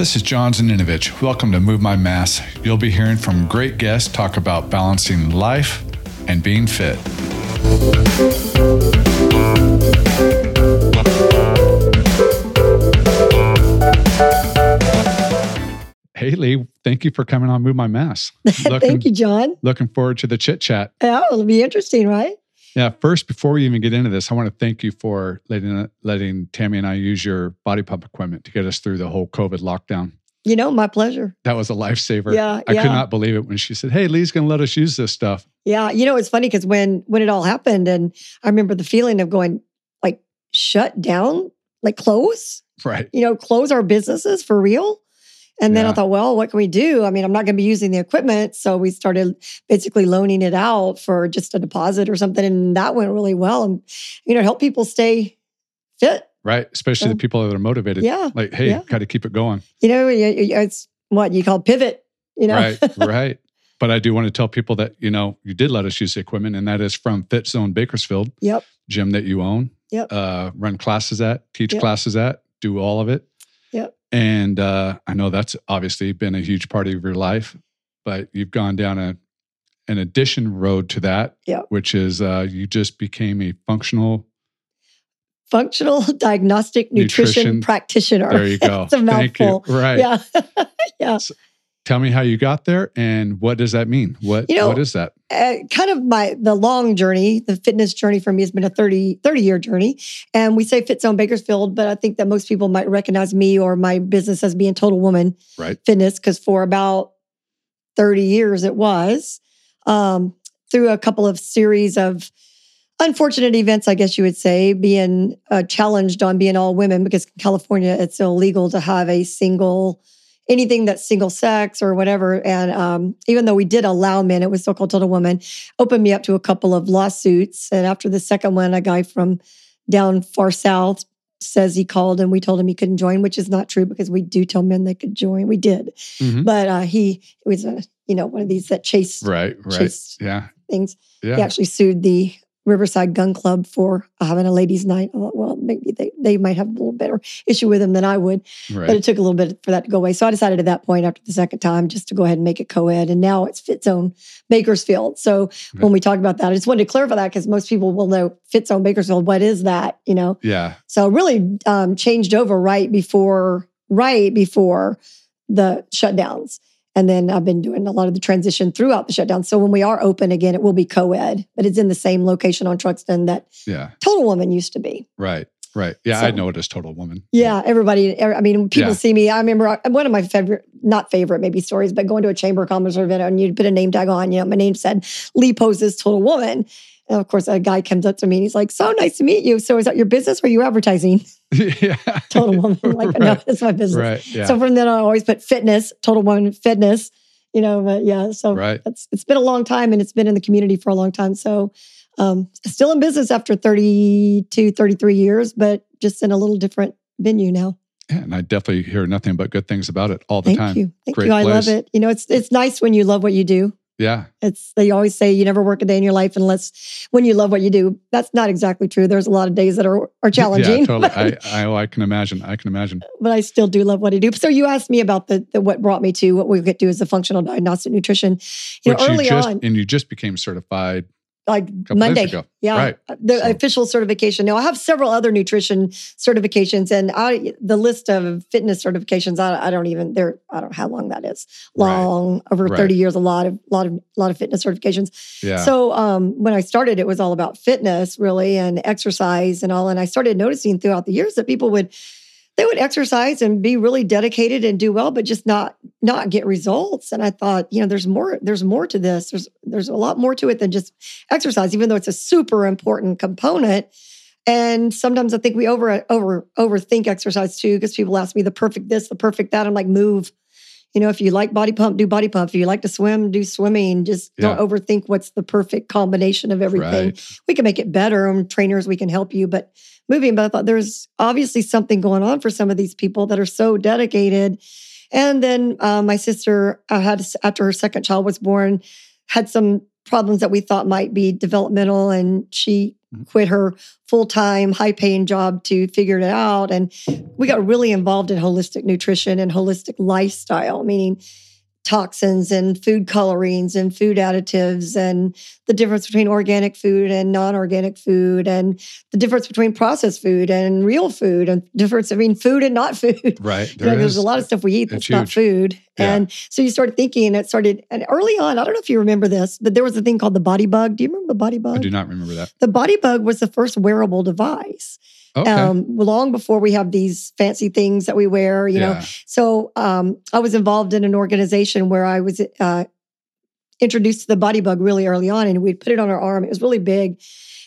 This is John Zaninovich. Welcome to Move My Mass. You'll be hearing from great guests talk about balancing life and being fit. Hey Lee, thank you for coming on Move My Mass. Looking, Thank you, John. Looking forward to the chit chat. Yeah, it'll be interesting, right? Yeah. First, before we even get into this, I want to thank you for letting letting Tammy and I use your body pump equipment to get us through the whole COVID lockdown. You know, my pleasure. That was a lifesaver. Yeah, I yeah. could not believe it when she said, "Hey, Lee's going to let us use this stuff." Yeah, you know, it's funny because when when it all happened, and I remember the feeling of going like shut down, like close, right? You know, close our businesses for real. And then Yeah. I thought, well, what can we do? I mean, I'm not going to be using the equipment. So we started basically loaning it out for just a deposit or something. And that went really well. And, you know, help people stay fit. Right. Especially Yeah. the people that are motivated. Yeah. Like, hey, Yeah. got to keep it going. You know, it's what you call pivot, you know? Right. right. But I do want to tell people that, you know, you did let us use the equipment, and that is from Fit Zone Bakersfield, Yep. gym that you own, Yep. uh, run classes at, teach Yep. classes at, do all of it. And uh, I know that's obviously been a huge part of your life, but you've gone down a an addition road to that, which is uh, you just became a functional. Functional diagnostic nutrition, Nutrition. practitioner. There you go. it's a Thank mouthful. you. Right. Yeah. yeah. Tell me how you got there and what does that mean? What You know, what is that? uh, kind of my the long journey the fitness journey for me has been a 30 30 year journey and we say fit zone bakersfield but i think that most people might recognize me or my business as being total woman Right. fitness because for about 30 years it was um, through a couple of series of unfortunate events i guess you would say being uh, challenged on being all women because in california it's illegal to have a single anything that's single sex or whatever. And um, even though we did allow men, it was still called total woman, opened me up to a couple of lawsuits. And after the second one, a guy from down far south says he called and we told him he couldn't join, which is not true because we do tell men they could join. We did. Mhm. But uh, he was a, you know, one of these that chase Right. Right. chase Yeah. things. Yeah. He actually sued the Riverside Gun Club for having a ladies' night. Thought, well, maybe they, they might have a little better issue with them than I would. But it took a little bit for that to go away. So I decided at that point after the second time just to go ahead and make it co-ed. And now it's Fit Zone Bakersfield. So Right. when we talk about that, I just wanted to clarify that because most people will know Fit Zone Bakersfield. What is that? You know? Yeah. So really um, changed over right before, right before the shutdowns. And then I've been doing a lot of the transition throughout the shutdown. So when we are open again, it will be co-ed, but it's in the same location on Truxtun that Yeah. Total Woman used to be. Right. Right. Yeah. I know it as total woman. Yeah, everybody. every- I mean, people Yeah. see me. I remember uh, one of my favorite, not favorite, maybe stories, but going to a chamber of commerce event, and you'd put a name tag on. You know, my name said Lee poses Total Woman, and of course, a guy comes up to me and he's like, "So nice to meet you. So is that your business or are you advertising?" yeah. Total Woman. Like, no, right. it's my business. Right. Yeah. So from then on, I always put fitness, Total Woman Fitness. You know, but yeah. So right. it's it's been a long time, and it's been in the community for a long time. So. Um, still in business after 32, 33 years, but just in a little different venue now. Yeah, and I definitely hear nothing but good things about it all the Thank time. Thank you. Thank Great you. I love it. You know, it's it's nice when you love what you do. Yeah. It's they always say you never work a day in your life unless when you love what you do. That's not exactly true. There's a lot of days that are are challenging. Yeah, totally. I, I, oh, I can imagine. I can imagine. but I still do love what I do. So you asked me about the, the what brought me to what we could do as a functional diagnostic nutrition. You know, early you just, on, and you just became certified like Monday. Yeah, Right. the So- official certification. Now I have several other nutrition certifications, and I the list of fitness certifications. I, I don't even there. I don't know how long that is. Right. Long over Right. thirty years. A lot of lot of lot of fitness certifications. Yeah. So um, when I started, it was all about fitness, really, and exercise and all. And I started noticing throughout the years that people would they would exercise and be really dedicated and do well, but just not not get results. And I thought, you know, there's more. There's more to this. There's there's a lot more to it than just exercise, even though it's a super important component. And sometimes I think we over over overthink exercise too, because people ask me the perfect this, the perfect that. I'm like, move. You know, if you like body pump, do body pump. If you like to swim, do swimming. Just don't overthink what's the perfect combination of everything. Right. We can make it better. And trainers, we can help you. But moving, but I thought there's obviously something going on for some of these people that are so dedicated. And then uh, my sister uh, had after her second child was born, had some problems that we thought might be developmental. And she Mhm. quit her full time, high paying job to figure it out. And we got really involved in holistic nutrition and holistic lifestyle, meaning toxins and food colorings and food additives and the difference between organic food and non-organic food and the difference between processed food and real food and difference between food and not food Right. you know, There there's a lot of stuff we eat that's not food. Yeah. And so you started thinking, and it started, and early on, I don't know if you remember this, but there was a thing called the body bug. Do you remember the body bug? I do not remember that. The body bug was the first wearable device. Okay. Um, long before we have these fancy things that we wear, you know. So um, I was involved in an organization where I was uh, introduced to the body bug really early on, and we'd put it on our arm. It was really big,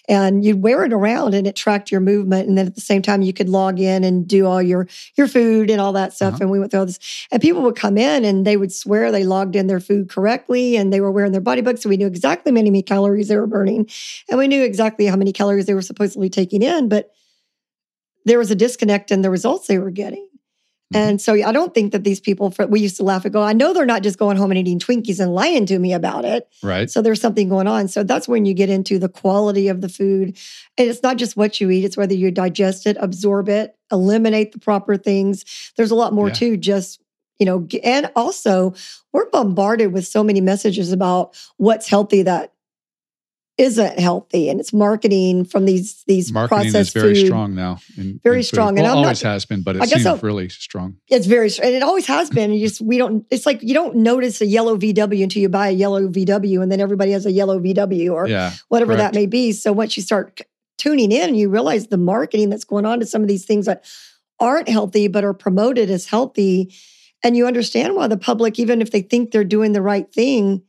and you'd wear it around, and it tracked your movement. And then at the same time, you could log in and do all your your food and all that stuff. Uh-huh. And we went through all this, and people would come in and they would swear they logged in their food correctly, and they were wearing their body bug, so we knew exactly how many calories they were burning, and we knew exactly how many calories they were supposedly taking in, but there was a disconnect in the results they were getting. Mhm. And so I don't think that these people, we used to laugh and go, I know they're not just going home and eating Twinkies and lying to me about it. Right. So there's something going on. So that's when you get into the quality of the food. And it's not just what you eat, it's whether you digest it, absorb it, eliminate the proper things. There's a lot more Yeah. to just, you know, and also we're bombarded with so many messages about what's healthy that isn't healthy. And it's marketing from these these Marketing is very food. strong now. In, Very in strong, and Well, I'm not- has been, but it seems really strong. It's very, and it always has been. And you just, we don't, it's like you don't notice a yellow VW until you buy a yellow VW and then everybody has a yellow VW or Yeah. whatever correct. that may be. So once you start tuning in, you realize the marketing that's going on to some of these things that aren't healthy but are promoted as healthy. And you understand why the public, even if they think they're doing the right thing,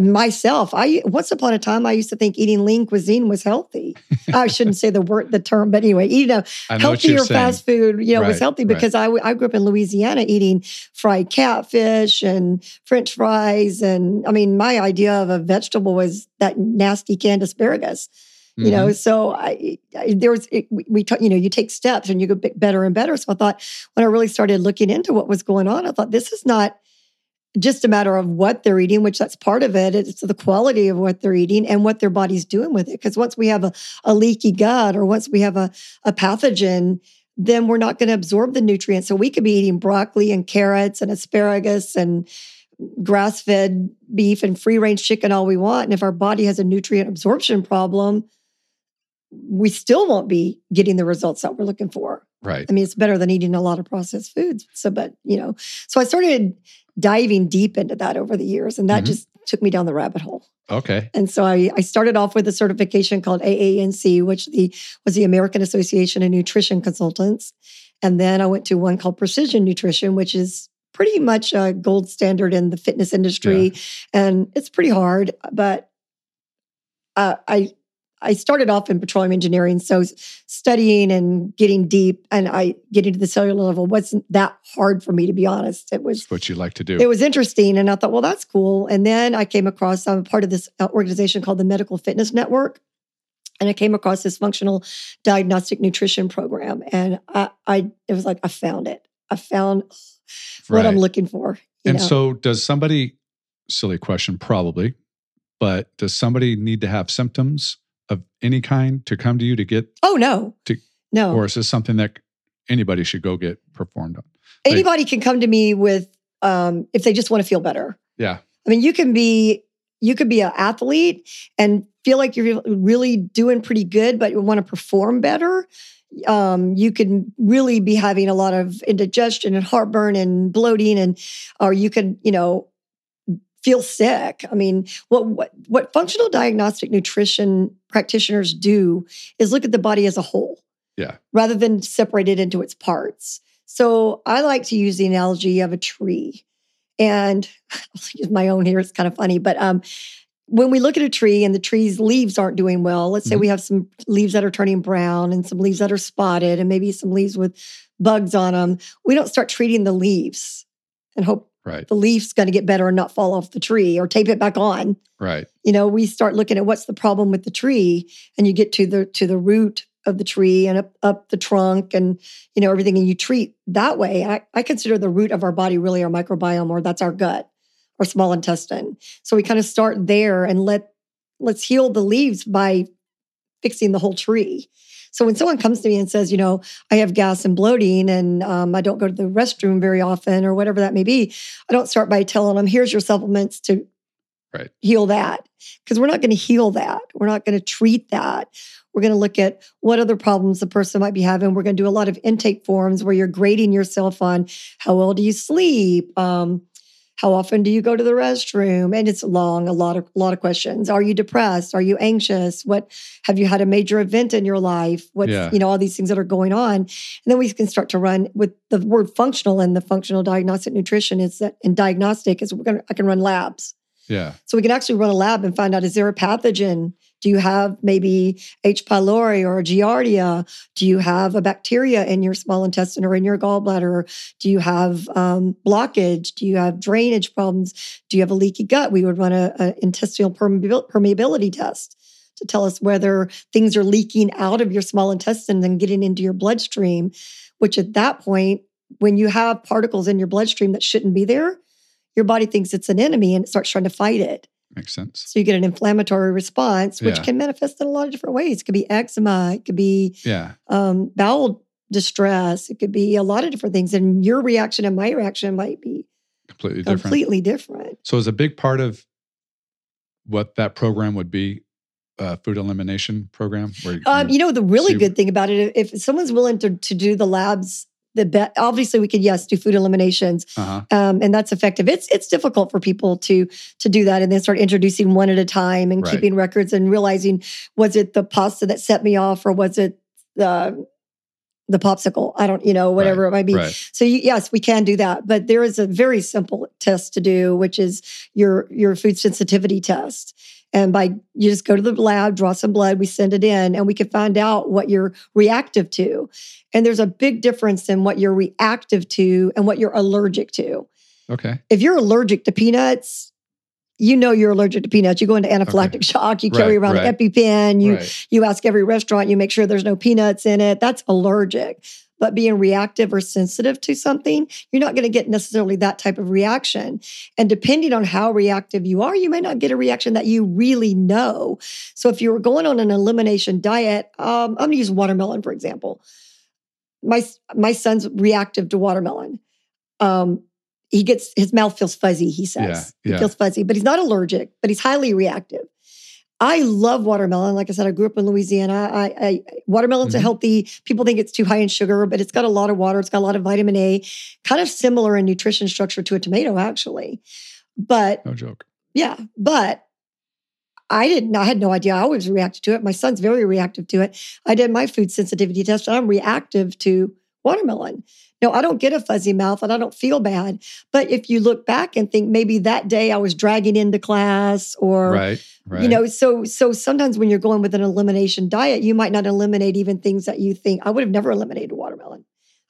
myself, I once upon a time I used to think eating lean cuisine was healthy. I shouldn't say the word, the term, but anyway, eating a I know healthier fast food, you know, was Right, healthy right. because I grew up in Louisiana eating fried catfish and French fries. And I mean, my idea of a vegetable was that nasty canned asparagus, you Mhm. know? So I, I there was, it, we, we you know, you take steps and you go bit better and better. So I thought when I really started looking into what was going on, I thought this is not just a matter of what they're eating, which that's part of it. It's the quality of what they're eating and what their body's doing with it. Because once we have a, a leaky gut or once we have a, a pathogen, then we're not going to absorb the nutrients. So we could be eating broccoli and carrots and asparagus and grass fed beef and free range chicken all we want. And if our body has a nutrient absorption problem, we still won't be getting the results that we're looking for. Right. I mean, it's better than eating a lot of processed foods. So, but you know, so I started diving deep into that over the years, and that Mhm. just took me down the rabbit hole. Okay. And so I, I started off with a certification called AANC, which the was the American Association of Nutrition Consultants, and then I went to one called Precision Nutrition, which is pretty much a gold standard in the fitness industry, and it's pretty hard, but uh, I. I started off in petroleum engineering, so studying and getting deep, and I getting to the cellular level wasn't that hard for me, to be honest. It was It's what you like to do. it was interesting and i thought well that's cool and then i came across i'm part of this uh, organization called the medical fitness network and i came across this functional diagnostic nutrition program and i, I it was like i found it i found what i'm looking for And know? so, does somebody, silly question, probably, but does somebody need to have symptoms of any kind to come to you to get, oh no To- no or is this something that anybody should go get performed on? anybody can come to me with um, if they just want to feel better Yeah. I mean, you can be you could be an athlete and feel like you're really doing pretty good, but you want to perform better. Um, you can really be having a lot of indigestion and heartburn and bloating, and or you can, you know, feel sick. I mean, what what what functional diagnostic nutrition practitioners do is look at the body as a whole. Yeah. Rather than separate it into its parts. So I like to use the analogy of a tree. And I'll use my own here. It's kind of funny, but um, when we look at a tree and the tree's leaves aren't doing well, let's say Mhm. we have some leaves that are turning brown and some leaves that are spotted and maybe some leaves with bugs on them, we don't start treating the leaves and hope Right. the leaf's going to get better and not fall off the tree or tape it back on. Right. You know, we start looking at what's the problem with the tree and you get to the to the root of the tree and up, up the trunk and you know everything and you treat that way. I, I consider the root of our body really our microbiome or that's our gut or small intestine. So we kind of start there and let let's heal the leaves by fixing the whole tree. So when someone comes to me and says, you know, I have gas and bloating and um, I don't go to the restroom very often or whatever that may be, I don't start by telling them, here's your supplements to Right. heal that. Because we're not going to heal that. We're not going to treat that. We're going to look at what other problems the person might be having. We're going to do a lot of intake forms where you're grading yourself on how well do you sleep, um, how often do you go to the restroom, and it's long, a lot of a lot of questions. Are you depressed? Are you anxious? What have you had a major event in your life? What's Yeah. you know all these things that are going on, and then we can start to run with the word functional and the functional diagnostic nutrition is that and diagnostic is we're gonna I can run labs. Yeah. So we can actually run a lab and find out is there a pathogen? Do you have maybe H. pylori or giardia? Do you have a bacteria in your small intestine or in your gallbladder? Do you have um, blockage? Do you have drainage problems? Do you have a leaky gut? We would run a, a intestinal permeability test to tell us whether things are leaking out of your small intestine and getting into your bloodstream. Which at that point, when you have particles in your bloodstream that shouldn't be there, your body thinks it's an enemy and it starts trying to fight it. Makes sense. So you get an inflammatory response, which Yeah. can manifest in a lot of different ways. It could be eczema, it could be Yeah. um, bowel distress, it could be a lot of different things. And your reaction and my reaction might be Completely different. completely different. So is a big part of what that program would be a food elimination program where you, Um, you know, the really see- good thing about it, if someone's willing to, to do the labs, the bet obviously we could yes do food eliminations uh-huh. um, and that's effective. It's it's difficult for people to to do that and then start introducing one at a time and Right. keeping records and realizing was it the pasta that set me off or was it the the popsicle? I don't you know whatever it might be. right. So you, yes, we can do that, but there is a very simple test to do, which is your your food sensitivity test. And by you just go to the lab, draw some blood, we send it in, and we can find out what you're reactive to. And there's a big difference in what you're reactive to and what you're allergic to. Okay. If you're allergic to peanuts, you know you're allergic to peanuts. You go into anaphylactic shock. You carry Right, around right. an EpiPen. You right. you ask every restaurant, you make sure there's no peanuts in it. That's allergic. But being reactive or sensitive to something, you're not going to get necessarily that type of reaction. And depending on how reactive you are, you may not get a reaction that you really know. So if you were going on an elimination diet, um, I'm going to use watermelon for example. My my son's reactive to watermelon. Um, he gets his mouth feels fuzzy. He says Yeah, he feels fuzzy, but he's not allergic. But he's highly reactive. I love watermelon. Like I said, I grew up in Louisiana. I, I watermelon's a Mhm. healthy. People think it's too high in sugar, but it's got a lot of water. It's got a lot of vitamin A, kind of similar in nutrition structure to a tomato, actually. But No joke. yeah, but I didn't. I had no idea. I always reacted to it. My son's very reactive to it. I did my food sensitivity test. And I'm reactive to watermelon. No, I don't get a fuzzy mouth and I don't feel bad. But if you look back and think maybe that day I was dragging into class or Right. Right. you know so so sometimes when you're going with an elimination diet you might not eliminate even things that you think i would have never eliminated watermelon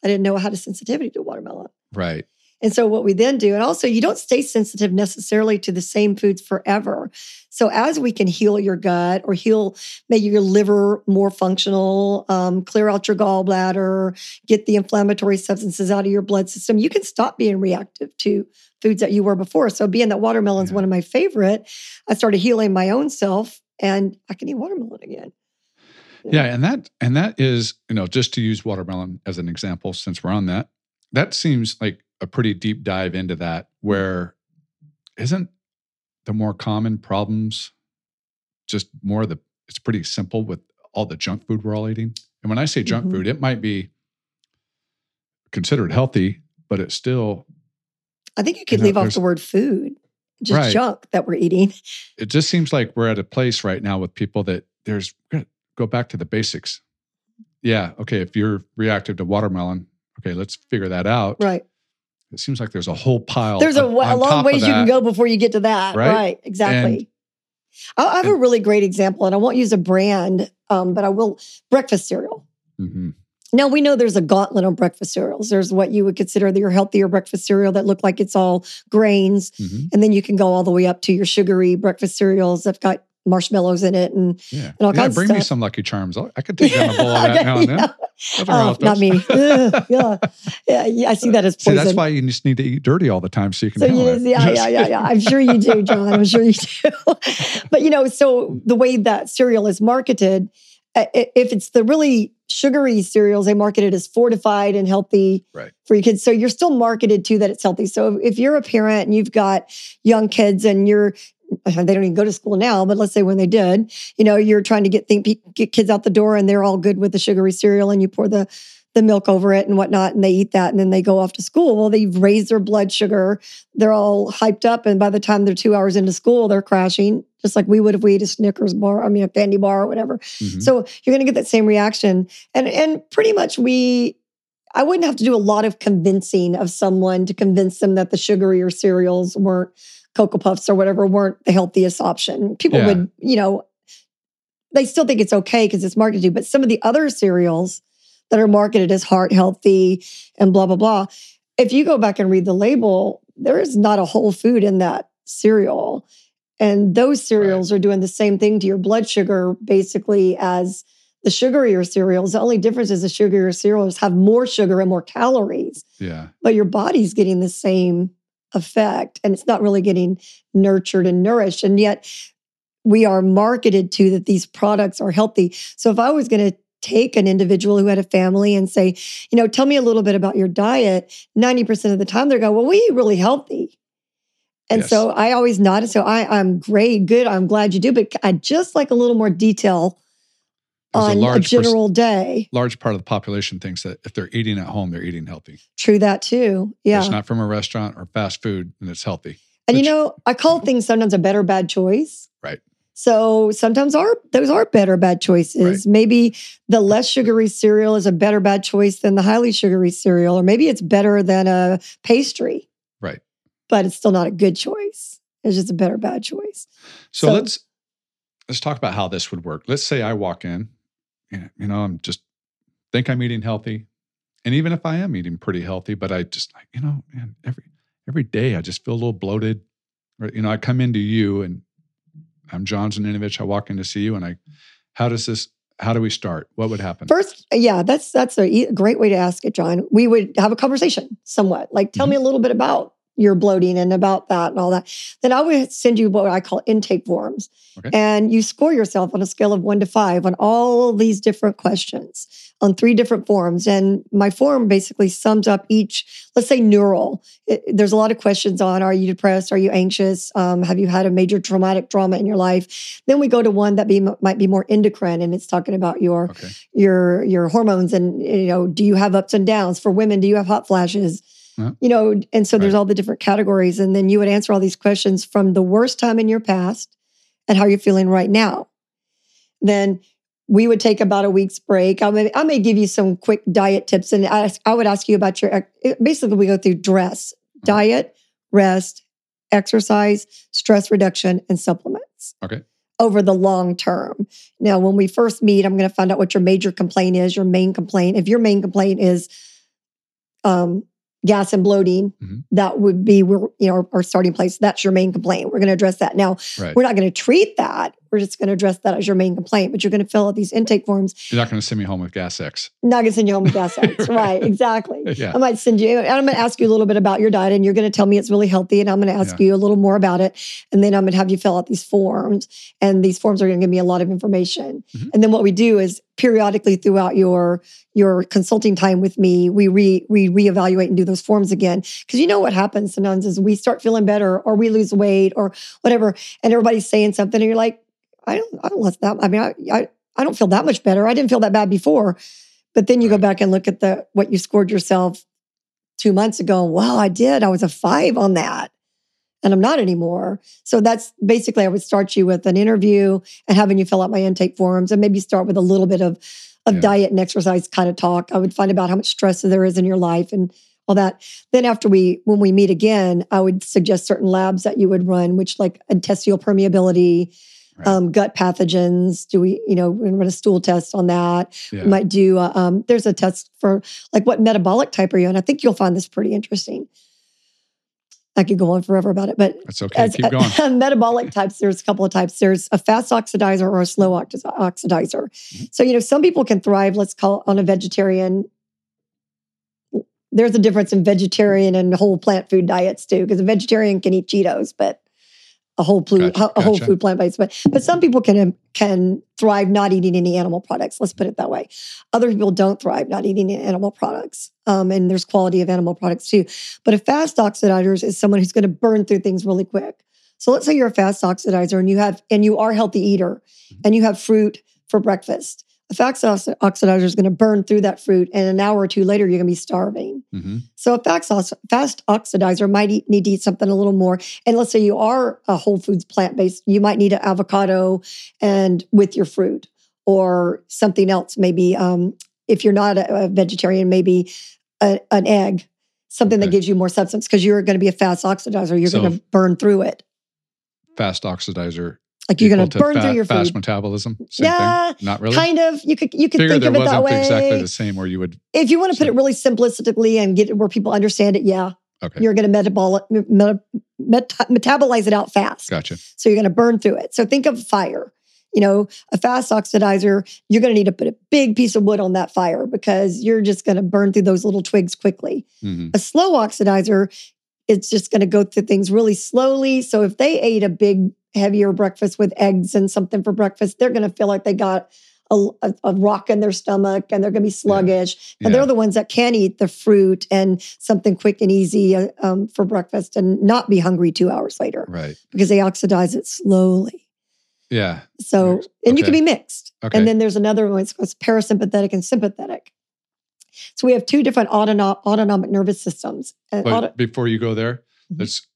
i didn't know i had a sensitivity to watermelon right. And so what we then do and also you don't stay sensitive necessarily to the same foods forever so as we can heal your gut or heal make your liver more functional um, clear out your gallbladder get the inflammatory substances out of your blood system you can stop being reactive to foods that you were before so being that watermelon's Yeah. one of my favorite i started healing my own self and i can eat watermelon again Yeah, and that and that is, you know, just to use watermelon as an example since we're on that. That seems like a pretty deep dive into that where isn't the more common problems just more of the it's pretty simple with all the junk food we're all eating. And when I say junk Mhm. food, it might be considered healthy, but it's still i think you could know, leave off the word food just Right. junk that we're eating it just seems like we're at a place right now with people that there's go back to the basics. Yeah, okay, if you're reactive to watermelon, okay, let's figure that out. right It seems like there's a whole pile. There's a, a long ways you can go before you get to that. Right? Right. exactly. And- I have a really great example, and I won't use a brand, um, but I will. Breakfast cereal. Mhm. Now we know there's a gauntlet on breakfast cereals. There's what you would consider your healthier breakfast cereal that look like it's all grains, Mhm. and then you can go all the way up to your sugary breakfast cereals that've got marshmallows in it and, Yeah. and all yeah kinds bring of me some Lucky Charms. I'll- I could take down a bowl of that Okay, now and then. yeah. Oh, not me. Ugh, yeah. yeah, yeah, I see that as See, poison. that's why you just need to eat dirty all the time so you can So you, yeah, yeah, yeah, yeah. I'm sure you do, John. I'm sure you do. but you know, so the way that cereal is marketed, if it's the really sugary cereals, they market it as fortified and healthy Right. for your kids. So you're still marketed to that it's healthy. So if you're a parent and you've got young kids and you're they don't even go to school now, but let's say when they did, you know, you're trying to get think, get kids out the door and they're all good with the sugary cereal and you pour the the milk over it and whatnot, and they eat that and then they go off to school. Well, they've raised their blood sugar. They're all hyped up. And by the time they're two hours into school, they're crashing, just like we would if we ate a Snickers bar, I mean, a candy bar or whatever. Mhm. So you're going to get that same reaction. And, and pretty much we, I wouldn't have to do a lot of convincing of someone to convince them that the sugarier cereals weren't Cocoa Puffs or whatever weren't the healthiest option. People Yeah. would, you know, they still think it's okay because it's marketed to, but some of the other cereals that are marketed as heart healthy and blah, blah, blah. If you go back and read the label, there is not a whole food in that cereal. And those cereals are doing the same thing to your blood sugar basically as the sugarier cereals. The only difference is the sugarier cereals have more sugar and more calories, yeah. but your body's getting the same effect and it's not really getting nurtured and nourished. And yet we are marketed to that these products are healthy. So if I was going to take an individual who had a family and say, you know, tell me a little bit about your diet, 90% of the time they're going, well, we eat really healthy. And Yes. so I always nodded. So I, I'm great, good. I'm glad you do, but I just like a little more detail on a, large perc- general day. large part of the population thinks that if they're eating at home, they're eating healthy. True that too. Yeah. It's not from a restaurant or fast food, and it's healthy. And you know, I call things sometimes a better bad choice. Right. So sometimes are those are better bad choices. Maybe the less sugary cereal is a better bad choice than the highly sugary cereal, or maybe it's better than a pastry. Right. But it's still not a good choice. It's just a better bad choice. So, So- let's let's talk about how this would work. Let's say I walk in, you know, I'm just think I'm eating healthy, and even if I am eating pretty healthy, but I just you know, man, every every day I just feel a little bloated. Or you know, I come into you, and I'm John Zaninovich. I walk in to see you, and I, how does this? How do we start? What would happen? First, yeah, that's that's a great way to ask it, John. We would have a conversation somewhat. Like, tell Mhm. me a little bit about your bloating and about that and all that. Then I would send you what I call intake forms. Okay. And you score yourself on a scale of one to five on all these different questions on three different forms. And my form basically sums up each, let's say neural. It- there's a lot of questions on are you depressed? Are you anxious? Um, have you had a major traumatic trauma in your life? Then we go to one that be, might be more endocrine and it's talking about your Okay. your your hormones and you know do you have ups and downs for women do you have hot flashes Yeah. you know and so there's all the different categories and then you would answer all these questions from the worst time in your past and how you're feeling right now then we would take about a week's break i may, I may give you some quick diet tips and I, I would ask you about your basically we go through dress diet rest exercise stress reduction and supplements Okay. over the long term. Now, when we first meet, I'm going to find out what your major complaint is, your main complaint. If your main complaint is um, gas and bloating, Mhm. that would be where you know our, our starting place. That's your main complaint. We're going to address that. Now, Right. we're not going to treat that. We're just going to address that as your main complaint. But you're going to fill out these intake forms. You're not going to send me home with Gas-X. Not going to send you home with Gas-X. right? Exactly. Yeah. I might send you, and I'm going to ask you a little bit about your diet, and you're going to tell me it's really healthy, and I'm going to ask Yeah. you a little more about it, and then I'm going to have you fill out these forms, and these forms are going to give me a lot of information. Mhm. And then what we do is periodically throughout your your consulting time with me, we re we reevaluate and do those forms again because you know what happens sometimes is we start feeling better, or we lose weight, or whatever, and everybody's saying something, and you're like, I don't, I don't let that. I mean, I, I I don't feel that much better. I didn't feel that bad before. But then you go back and look at the what you scored yourself two months ago. Wow, I did. I was a five on that. And I'm not anymore. So that's basically I would start you with an interview and having you fill out my intake forms and maybe start with a little bit of of Yeah. diet and exercise kind of talk. I would find about how much stress there is in your life and all that. Then after we when we meet again, I would suggest certain labs that you would run, which like intestinal permeability, Right. um, gut pathogens. Do we, you know, we run a stool test on that. Yeah. We might do, uh, um, there's a test for like what metabolic type are you? And I think you'll find this pretty interesting. I could go on forever about it, but That's okay. as Keep going. metabolic types, there's a couple of types. There's a fast oxidizer or a slow oxi- oxidizer. Mhm. So, you know, some people can thrive, let's call it on a vegetarian. There's a difference in vegetarian and whole plant food diets too, because a vegetarian can eat Cheetos, but a whole food, Gotcha, a whole gotcha. food plant based. But but some people can can thrive not eating any animal products. Let's put it that way. Other people don't thrive not eating animal products. Um, and there's quality of animal products too. But a fast oxidizer is someone who's going to burn through things really quick. So let's say you're a fast oxidizer and you have and you are a healthy eater Mhm. and you have fruit for breakfast. A fast oxidizer is going to burn through that fruit, and an hour or two later, you're going to be starving. hmm So a fast, fast oxidizer might eat, need to eat something a little more. And let's say you are a whole foods plant based, you might need an avocado and with your fruit, or something else. Maybe um, if you're not a, a vegetarian, maybe a, an egg, something that gives you more substance because you're going to be a fast oxidizer. You're So- going to burn through it, Fast oxidizer. Like you're going to burn through your fast metabolism. Same Yeah, thing. Not really. Kind of. You could you could Figure think of it that way. exactly the same where you would. if you want to put it really simplistically and get it where people understand it, yeah, Okay. you're going to metabolic meta, meta, metabolize it out fast. Gotcha. So you're going to burn through it. So think of fire. You know, a fast oxidizer, you're going to need to put a big piece of wood on that fire because you're just going to burn through those little twigs quickly. hmm A slow oxidizer, it's just going to go through things really slowly. So if they ate a big, heavier breakfast with eggs and something for breakfast, they're going to feel like they got a, a, a rock in their stomach and they're going to be sluggish. And Yeah. they're the ones that can eat the fruit and something quick and easy uh, um, for breakfast and not be hungry two hours later Right. because they oxidize it slowly. Yeah. So, Right. and you can be mixed. Okay. And then there's another one, it's called parasympathetic and sympathetic. So we have two different autono- autonomic nervous systems. Auto- before you go there, Mhm. let's.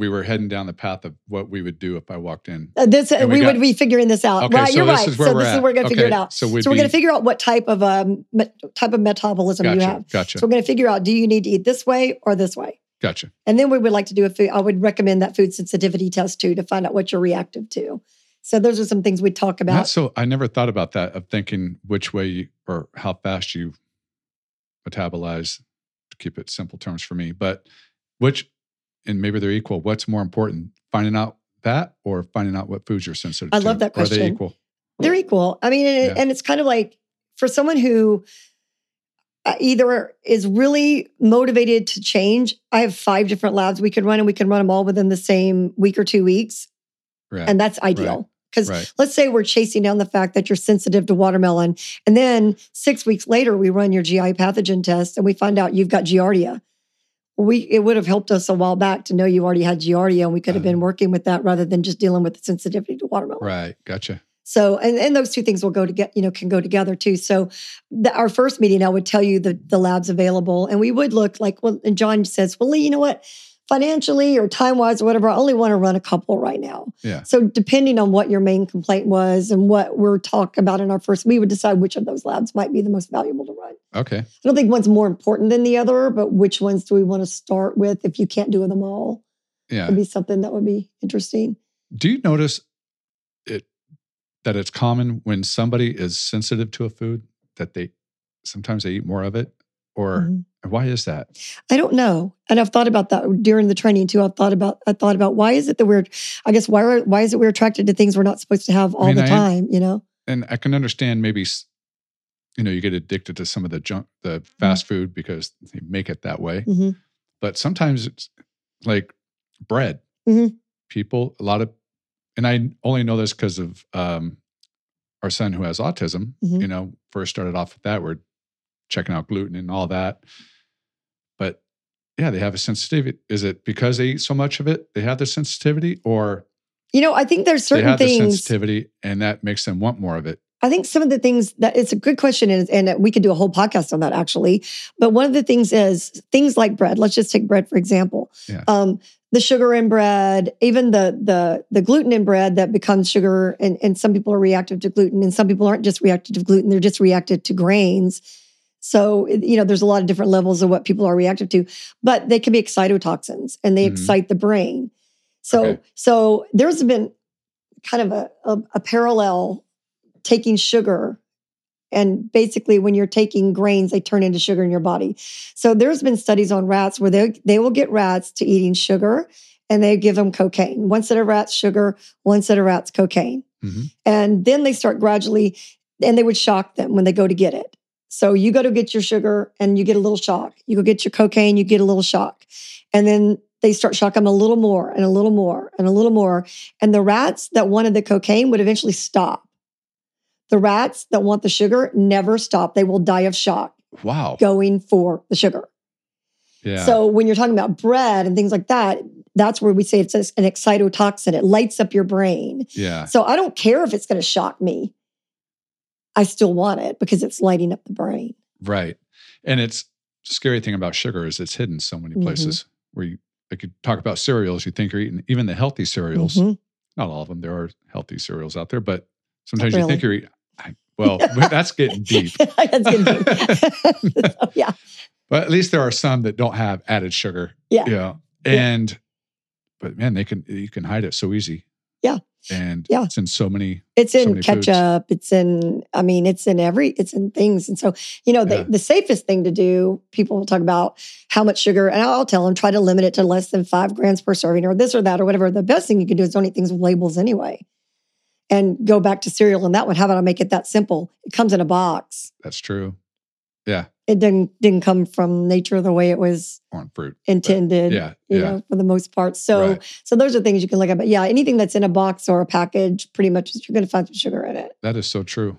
We were heading down the path of what we would do if I walked in. uh, this, and we, we got- would be figuring this out. Okay, right, so you're right. is so this is at. where we're going to figure it out. So So we're going to figure out what type of um, me- type of metabolism gotcha, you have. Gotcha. So we're going to figure out: do you need to eat this way or this way? gotcha. And then we would like to do a food. I would recommend that food sensitivity test too to find out what you're reactive to. So those are some things we talk about. Not so. I never thought about that of thinking which way you, or how fast you metabolize. To keep it simple terms for me, but which, and maybe they're equal. What's more important, finding out that or finding out what foods you're sensitive I to? I love that question. Are they equal? They're equal. I mean, and, Yeah. and it's kind of like for someone who uh, either is really motivated to change. I have five different labs we could run, and we can run them all within the same week or two weeks, Right. and that's ideal. Because right. let's say we're chasing down the fact that you're sensitive to watermelon, and then six weeks later we run your GI pathogen test, and we find out you've got Giardia. We it would have helped us a while back to know you already had Giardia, and we could have been Uh. working with that rather than just dealing with the sensitivity to watermelon. Right. Gotcha. So, and, and those two things will go to get, you know, can go together too. So, the, our first meeting, I would tell you the, the labs available, and we would look like, well, and John says, well, Lee, you know what? Financially or time wise or whatever, I only want to run a couple right now. Yeah. So, depending on what your main complaint was and what we're talking about in our first, we would decide which of those labs might be the most valuable to run. Okay. I don't think one's more important than the other, but which ones do we want to start with if you can't do them all? Yeah. Would be something that would be interesting. Do you notice it that it's common when somebody is sensitive to a food that they sometimes they eat more of it, or Mhm. Why is that? I don't know. And I've thought about that during the training too. I've thought about I thought about why is it that we're I guess why are why is it we're attracted to things we're not supposed to have all mean, the I- time, you know? And I can understand maybe you know you get addicted to some of the junk, the fast food because they make it that way. Mhm. But sometimes it's like bread. Mhm. People, a lot of, and I only know this because of um, our son who has autism. Mhm. You know, first started off with that. We're checking out gluten and all that. But yeah, they have a sensitivity. Is it because they eat so much of it? They have the sensitivity, or You know, I think there's they certain have the things sensitivity and that makes them want more of it? I think some of the things that it's a good question, and, and we could do a whole podcast on that actually. But one of the things is things like bread. Let's just take bread for example. Yeah. Um, the sugar in bread, even the the the gluten in bread that becomes sugar, and, and some people are reactive to gluten, and some people aren't just reactive to gluten; they're just reactive to grains. So you know, there's a lot of different levels of what people are reactive to, but they can be excitotoxins, and they Mhm. excite the brain. So Okay. so there's been kind of a, a, a parallel taking sugar And basically, when you're taking grains, they turn into sugar in your body. So there's been studies on rats where they they will get rats to eating sugar, and they give them cocaine. One set of rats sugar, one set of rats cocaine, Mhm. and then they start gradually, and they would shock them when they go to get it. So you go to get your sugar, and you get a little shock. You go get your cocaine, you get a little shock, and then they start shocking them a little more and a little more and a little more. And the rats that wanted the cocaine would eventually stop. The rats that want the sugar never stop. They will die of shock Wow. going for the sugar. Yeah. So when you're talking about bread and things like that, that's where we say it's an excitotoxin. It lights up your brain. yeah. So I don't care if it's going to shock me. I still want it because it's lighting up the brain. Right. And it's the scary thing about sugar is it's hidden so many Mhm. places where you like you talk about cereals, you think you're eating even the healthy cereals. Mhm. Not all of them. There are healthy cereals out there, but sometimes you think you're eating. I- Well, that's getting deep. That's getting deep. So, yeah. But at least there are some that don't have added sugar. Yeah. Yeah. And but man, they can you can hide it so easy. Yeah. And Yeah. it's in so many It's so in foods. ketchup. It's in, I mean, it's in every, it's in things. And so, you know, the, Yeah. the safest thing to do, people will talk about how much sugar, and I'll tell them try to limit it to less than five grams per serving or this or that or whatever. The best thing you can do is don't eat things with labels anyway. And go back to cereal and that one. How about I make it that simple? It comes in a box. That's true. Yeah. It didn't didn't come from nature the way it was On fruit. intended. Yeah. You Yeah. know, for the most part. So Right. so those are things you can look at. But yeah, anything that's in a box or a package, pretty much you're gonna find some sugar in it. That is so true.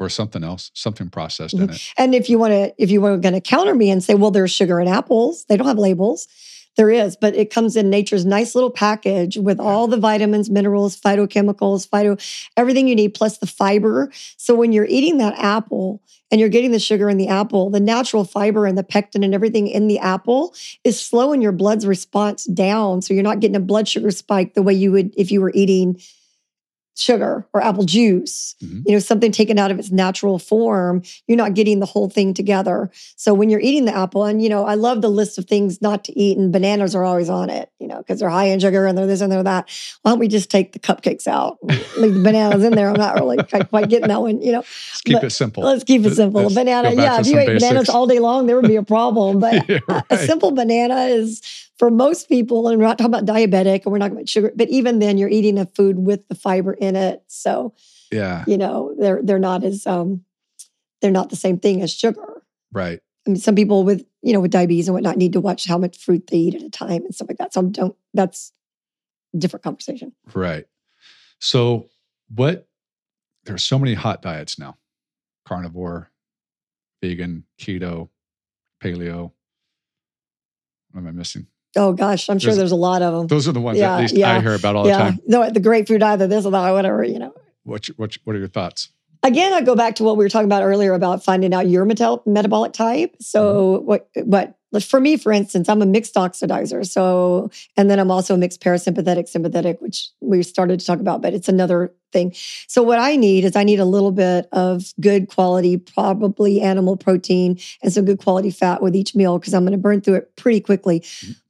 Or something else, something processed in mm-hmm. it. And if you want to, if you were going to counter me and say, well, there's sugar in apples, they don't have labels. There is, but it comes in nature's nice little package with all the vitamins, minerals, phytochemicals, phyto, everything you need, plus the fiber. So when you're eating that apple and you're getting the sugar in the apple, the natural fiber and the pectin and everything in the apple is slowing your blood's response down. So you're not getting a blood sugar spike the way you would if you were eating sugar or apple juice Mhm. you know something taken out of its natural form you're not getting the whole thing together. So when you're eating the apple and you know i love the list of things not to eat and bananas are always on it you know because they're high in sugar and they're this and they're that. Why don't we just take the cupcakes out leave the bananas in there? I'm not really quite, quite getting that one you know. Let's keep But it simple. let's keep it simple. a let's banana yeah if you ate bananas all day long there would be a problem but Yeah, a simple banana is for most people, and we're not talking about diabetic and we're not talking about sugar, but even then you're eating a food with the fiber in it. So, yeah. you know, they're they're not as um they're not the same thing as sugar. Right. I mean, some people with, you know, with diabetes and whatnot need to watch how much fruit they eat at a time and stuff like that. So I don't that's a different conversation. Right. So what there's so many hot diets now. Carnivore, vegan, keto, paleo. What am I missing? Oh gosh, I'm sure There's- there's a lot of them. Those are the ones Yeah, at least yeah, I hear about all the yeah, time. no, the grapefruit either this or that, whatever, you know. What what what are your thoughts? again, I go back to what we were talking about earlier about finding out your metal- metabolic type. So, mm-hmm. what, what, for me, for instance, I'm a mixed oxidizer. So, and then I'm also a mixed parasympathetic sympathetic, which we started to talk about, but it's another thing. So, what I need is I need a little bit of good quality, probably animal protein and some good quality fat with each meal because I'm going to burn through it pretty quickly.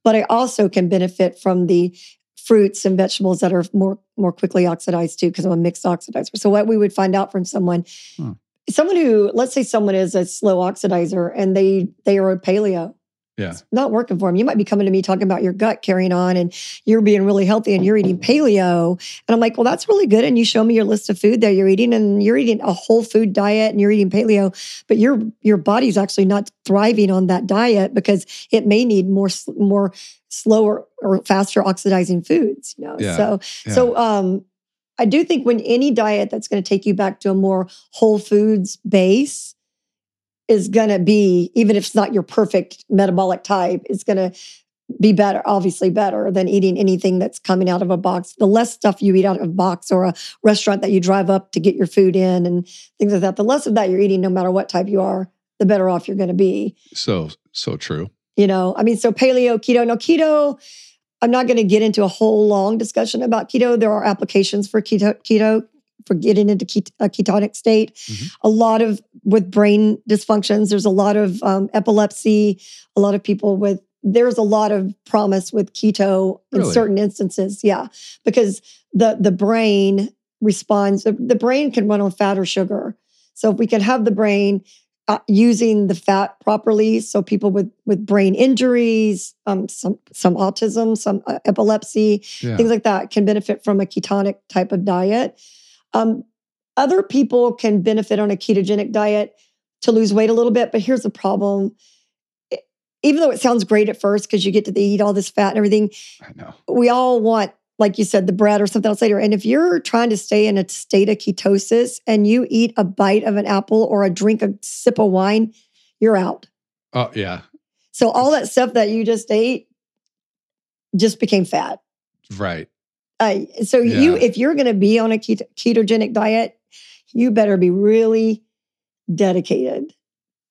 But I also can benefit from the fruits and vegetables that are more more quickly oxidized too because I'm a mixed oxidizer. So what we would find out from someone Hmm. someone who let's say someone is a slow oxidizer and they they are a paleo Yeah. it's not working for them. You might be coming to me talking about your gut carrying on and you're being really healthy and you're eating paleo. And I'm like, well, that's really good. And you show me your list of food that you're eating and you're eating a whole food diet and you're eating paleo, but your your body's actually not thriving on that diet because it may need more more slower or faster oxidizing foods. You know, Yeah. so Yeah. so um I do think when any diet that's going to take you back to a more whole foods base is going to be, even if it's not your perfect metabolic type, it's going to be better, obviously better than eating anything that's coming out of a box. The less stuff you eat out of a box or a restaurant that you drive up to get your food in and things like that, the less of that you're eating, no matter what type you are, the better off you're going to be. so so true. You know, I mean, so paleo, keto, no keto. I'm not going to get into a whole long discussion about keto. There are applications for keto, keto for getting into ket- a ketonic state. Mhm. A lot of with brain dysfunctions. There's a lot of um, epilepsy. A lot of people with there's a lot of promise with keto in Really? certain instances. Yeah, because the the brain responds. The, brain can run on fat or sugar. So if we can have the brain uh, using the fat properly, so people with with brain injuries, um, some some autism, some uh, epilepsy, Yeah. things like that can benefit from a ketonic type of diet. Um, other people can benefit on a ketogenic diet to lose weight a little bit, but here's the problem. E- Even though it sounds great at first because you get to eat all this fat and everything, I know. we all want, like you said, the bread or something else later. And if you're trying to stay in a state of ketosis and you eat a bite of an apple or a drink a sip of wine, you're out. Oh yeah. So all that stuff that you just ate just became fat. Right. Uh, so you, if you're going to be on a keto- ketogenic diet, you better be really dedicated.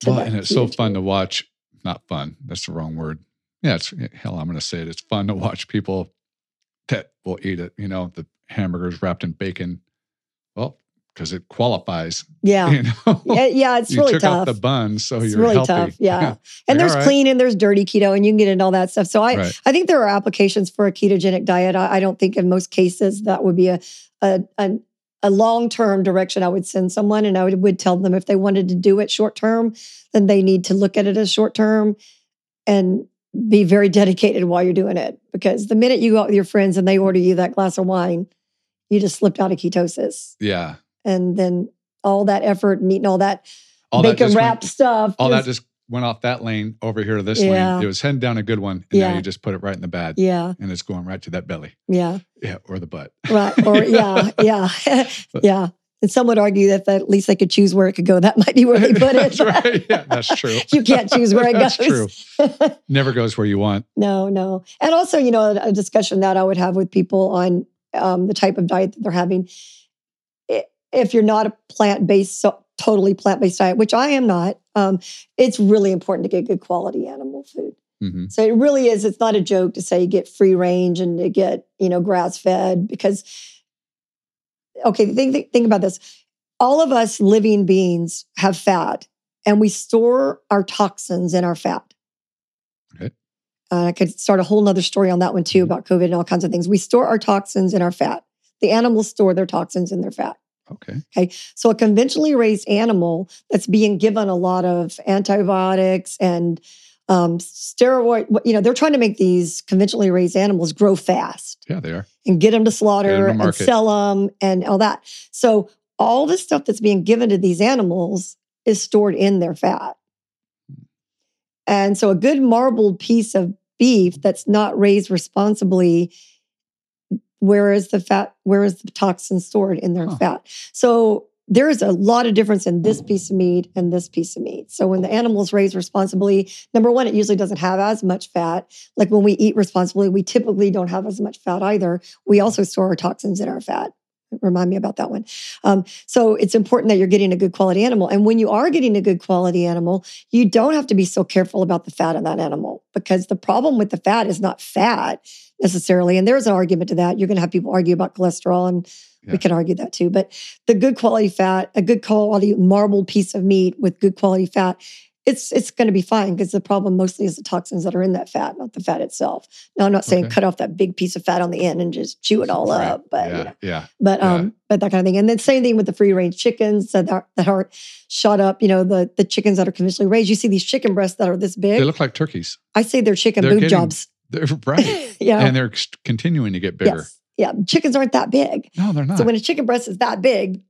Well, and it's so fun to watch. Not fun. That's the wrong word. Yeah, it's hell. I'm going to say it. It's fun to watch people that will eat it. You know, the hamburgers wrapped in bacon. Well, because it qualifies. Yeah. You know, yeah, yeah, it's you really took tough. out the bun, so It's you're really healthy. tough, yeah. and Like, there's right. clean and there's dirty keto, and you can get into all that stuff. So I, Right. I think there are applications for a ketogenic diet. I, I don't think in most cases that would be a a, a, a long term direction I would send someone, and I would, would tell them if they wanted to do it short term, then they need to look at it as short term and be very dedicated while you're doing it. Because the minute you go out with your friends and they order you that glass of wine, you just slipped out of ketosis, Yeah. and then all that effort and eating all that All that bacon went, stuff. all that just- just went off that lane over here to this Yeah. lane. It was heading down a good one, and Yeah. now you just put it right in the bad, yeah, and it's going right to that belly. yeah. Yeah, or the butt. Right. Or yeah, yeah, yeah. And some would argue that, that at least they could choose where it could go. That might be where they put it. that's right. Yeah, that's true. you can't choose where it that's goes. true. Never goes where you want. no, no. And also, you know, a discussion that I would have with people on um, the type of diet that they're having. If you're not a plant based, so totally plant based diet, which I am not, um, it's really important to get good quality animal food. hmm So it really is. It's not a joke to say you get free range and to get you know grass fed because. Okay, think, think think about this. All of us living beings have fat, and we store our toxins in our fat. Okay. Uh, I could start a whole nother story on that one too Mhm. about COVID and all kinds of things. We store our toxins in our fat. The animals store their toxins in their fat. Okay. Okay. So a conventionally raised animal that's being given a lot of antibiotics and um, steroid, you know, they're trying to make these conventionally raised animals grow fast Yeah, they are. and get them to slaughter to and sell them and all that. So all the stuff that's being given to these animals is stored in their fat. And so a good marbled piece of beef that's not raised responsibly, where is the fat, where is the toxin stored in their Huh. fat? So there is a lot of difference in this piece of meat and this piece of meat. So when the animal is raised responsibly, number one, it usually doesn't have as much fat. Like when we eat responsibly, we typically don't have as much fat either. We also store our toxins in our fat. Remind me about that one. Um, so it's important that you're getting a good quality animal. And when you are getting a good quality animal, you don't have to be so careful about the fat of that animal because the problem with the fat is not fat necessarily. And there's an argument to that. You're going to have people argue about cholesterol, and Yeah. we can argue that too. But the good quality fat, a good quality marbled piece of meat with good quality fat, it's it's going to be fine because the problem mostly is the toxins that are in that fat, not the fat itself. Now, I'm not saying Okay. cut off that big piece of fat on the end and just chew it all Right. up, but yeah, you know, yeah. but Yeah. um, but that kind of thing. And then same thing with the free range chickens that are that aren't shot up. You know, the the chickens that are conventionally raised. You see these chicken breasts that are this big. They look like turkeys. I say they're chicken they're boob getting jobs. They're right, yeah. and they're continuing to get bigger. Yes. Yeah. Chickens aren't that big. No, they're not. So when a chicken breast is that big,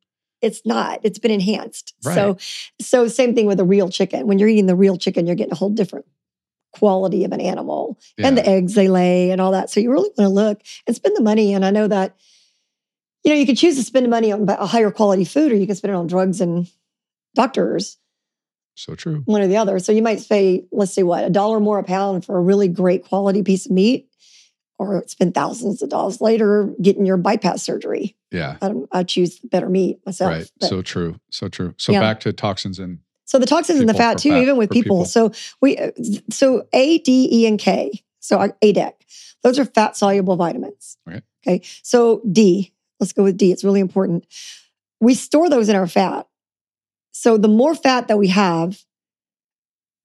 it's not. It's been enhanced. So Right. so same thing with a real chicken. When you're eating the real chicken, you're getting a whole different quality of an animal and the eggs they lay and all that. So you really want to look and spend the money. And I know that, you know, you can choose to spend the money on a higher quality food or you can spend it on drugs and doctors, so true. one or the other. So you might say, let's say what, a dollar more a pound for a really great quality piece of meat, or spend thousands of dollars later getting your bypass surgery. Yeah, I, I choose better meat myself. right. But- So true. So true. So Yeah. back to toxins and So the toxins in the fat too, fat- even with people. people. So we, uh, so A, D, E, and K. So ADEK, those are fat soluble vitamins. Okay. Okay. So D, let's go with D. It's really important. We store those in our fat. So the more fat that we have,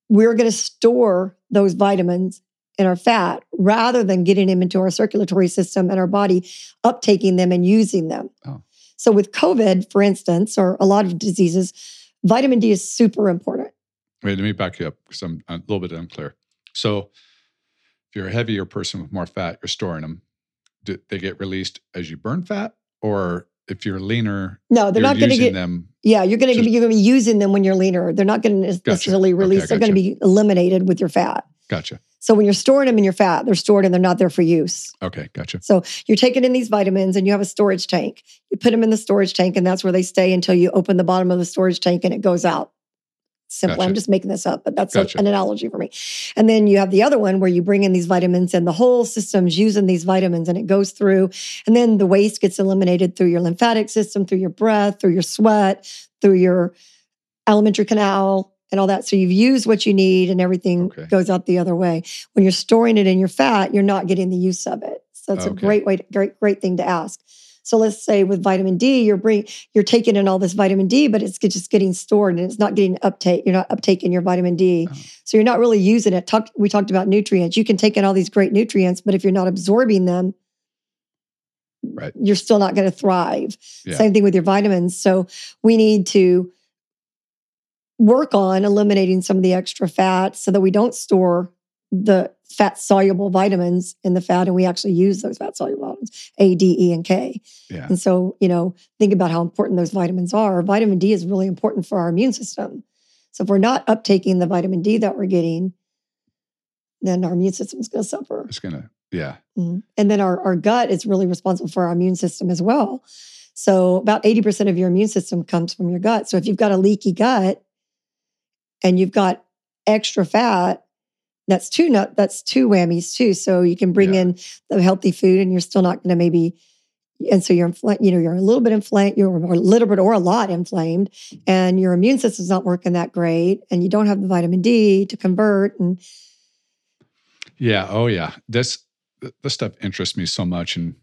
we're going to store those vitamins in our fat rather than getting them into our circulatory system and our body uptaking them and using them. Oh. So with COVID, for instance, or a lot of diseases, vitamin D is super important. Wait, let me back you up because I'm a little bit unclear. So, if you're a heavier person with more fat, you're storing them. Do they get released as you burn fat, or if you're leaner, No, they're you're not going to get. them? Yeah, you're going to you're going to be using them when you're leaner. They're not going to necessarily Okay, release. They're going to be eliminated with your fat. Gotcha. So when you're storing them in your fat, they're stored and they're not there for use. Okay, gotcha. So you're taking in these vitamins and you have a storage tank. You put them in the storage tank and that's where they stay until you open the bottom of the storage tank and it goes out. Simple. Gotcha. I'm just making this up, but that's a- an analogy for me. And then you have the other one where you bring in these vitamins and the whole system's using these vitamins and it goes through. And then the waste gets eliminated through your lymphatic system, through your breath, through your sweat, through your alimentary canal and all that. So you've used what you need and everything Okay. goes out the other way. When you're storing it in your fat, you're not getting the use of it. So it's a great way, to, great, great thing to ask. So let's say with vitamin D, you're bring, you're taking in all this vitamin D, but it's just getting stored and it's not getting uptake. You're not uptaking your vitamin D, Oh. so you're not really using it. Talk, we talked about nutrients. You can take in all these great nutrients, but if you're not absorbing them, Right. you're still not going to thrive. Yeah. Same thing with your vitamins. So we need to work on eliminating some of the extra fat so that we don't store the fat soluble vitamins in the fat and we actually use those fat soluble vitamins A, D, E, and K. Yeah. And so, you know, think about how important those vitamins are. Vitamin D is really important for our immune system. So if we're not uptaking the vitamin D that we're getting, then our immune system is going to suffer. It's gonna. Yeah. Mhm. And then our, our gut is really responsible for our immune system as well. So about 80% of your immune system comes from your gut. So if you've got a leaky gut and you've got extra fat, that's two nut that's two whammies too. So you can bring Yeah. in the healthy food and you're still not going to maybe and so you're infl- you know you're a little bit inflamed you're a little bit or a lot inflamed and your immune system's not working that great and you don't have the vitamin D to convert and Yeah. Oh, yeah. This this stuff interests me so much, and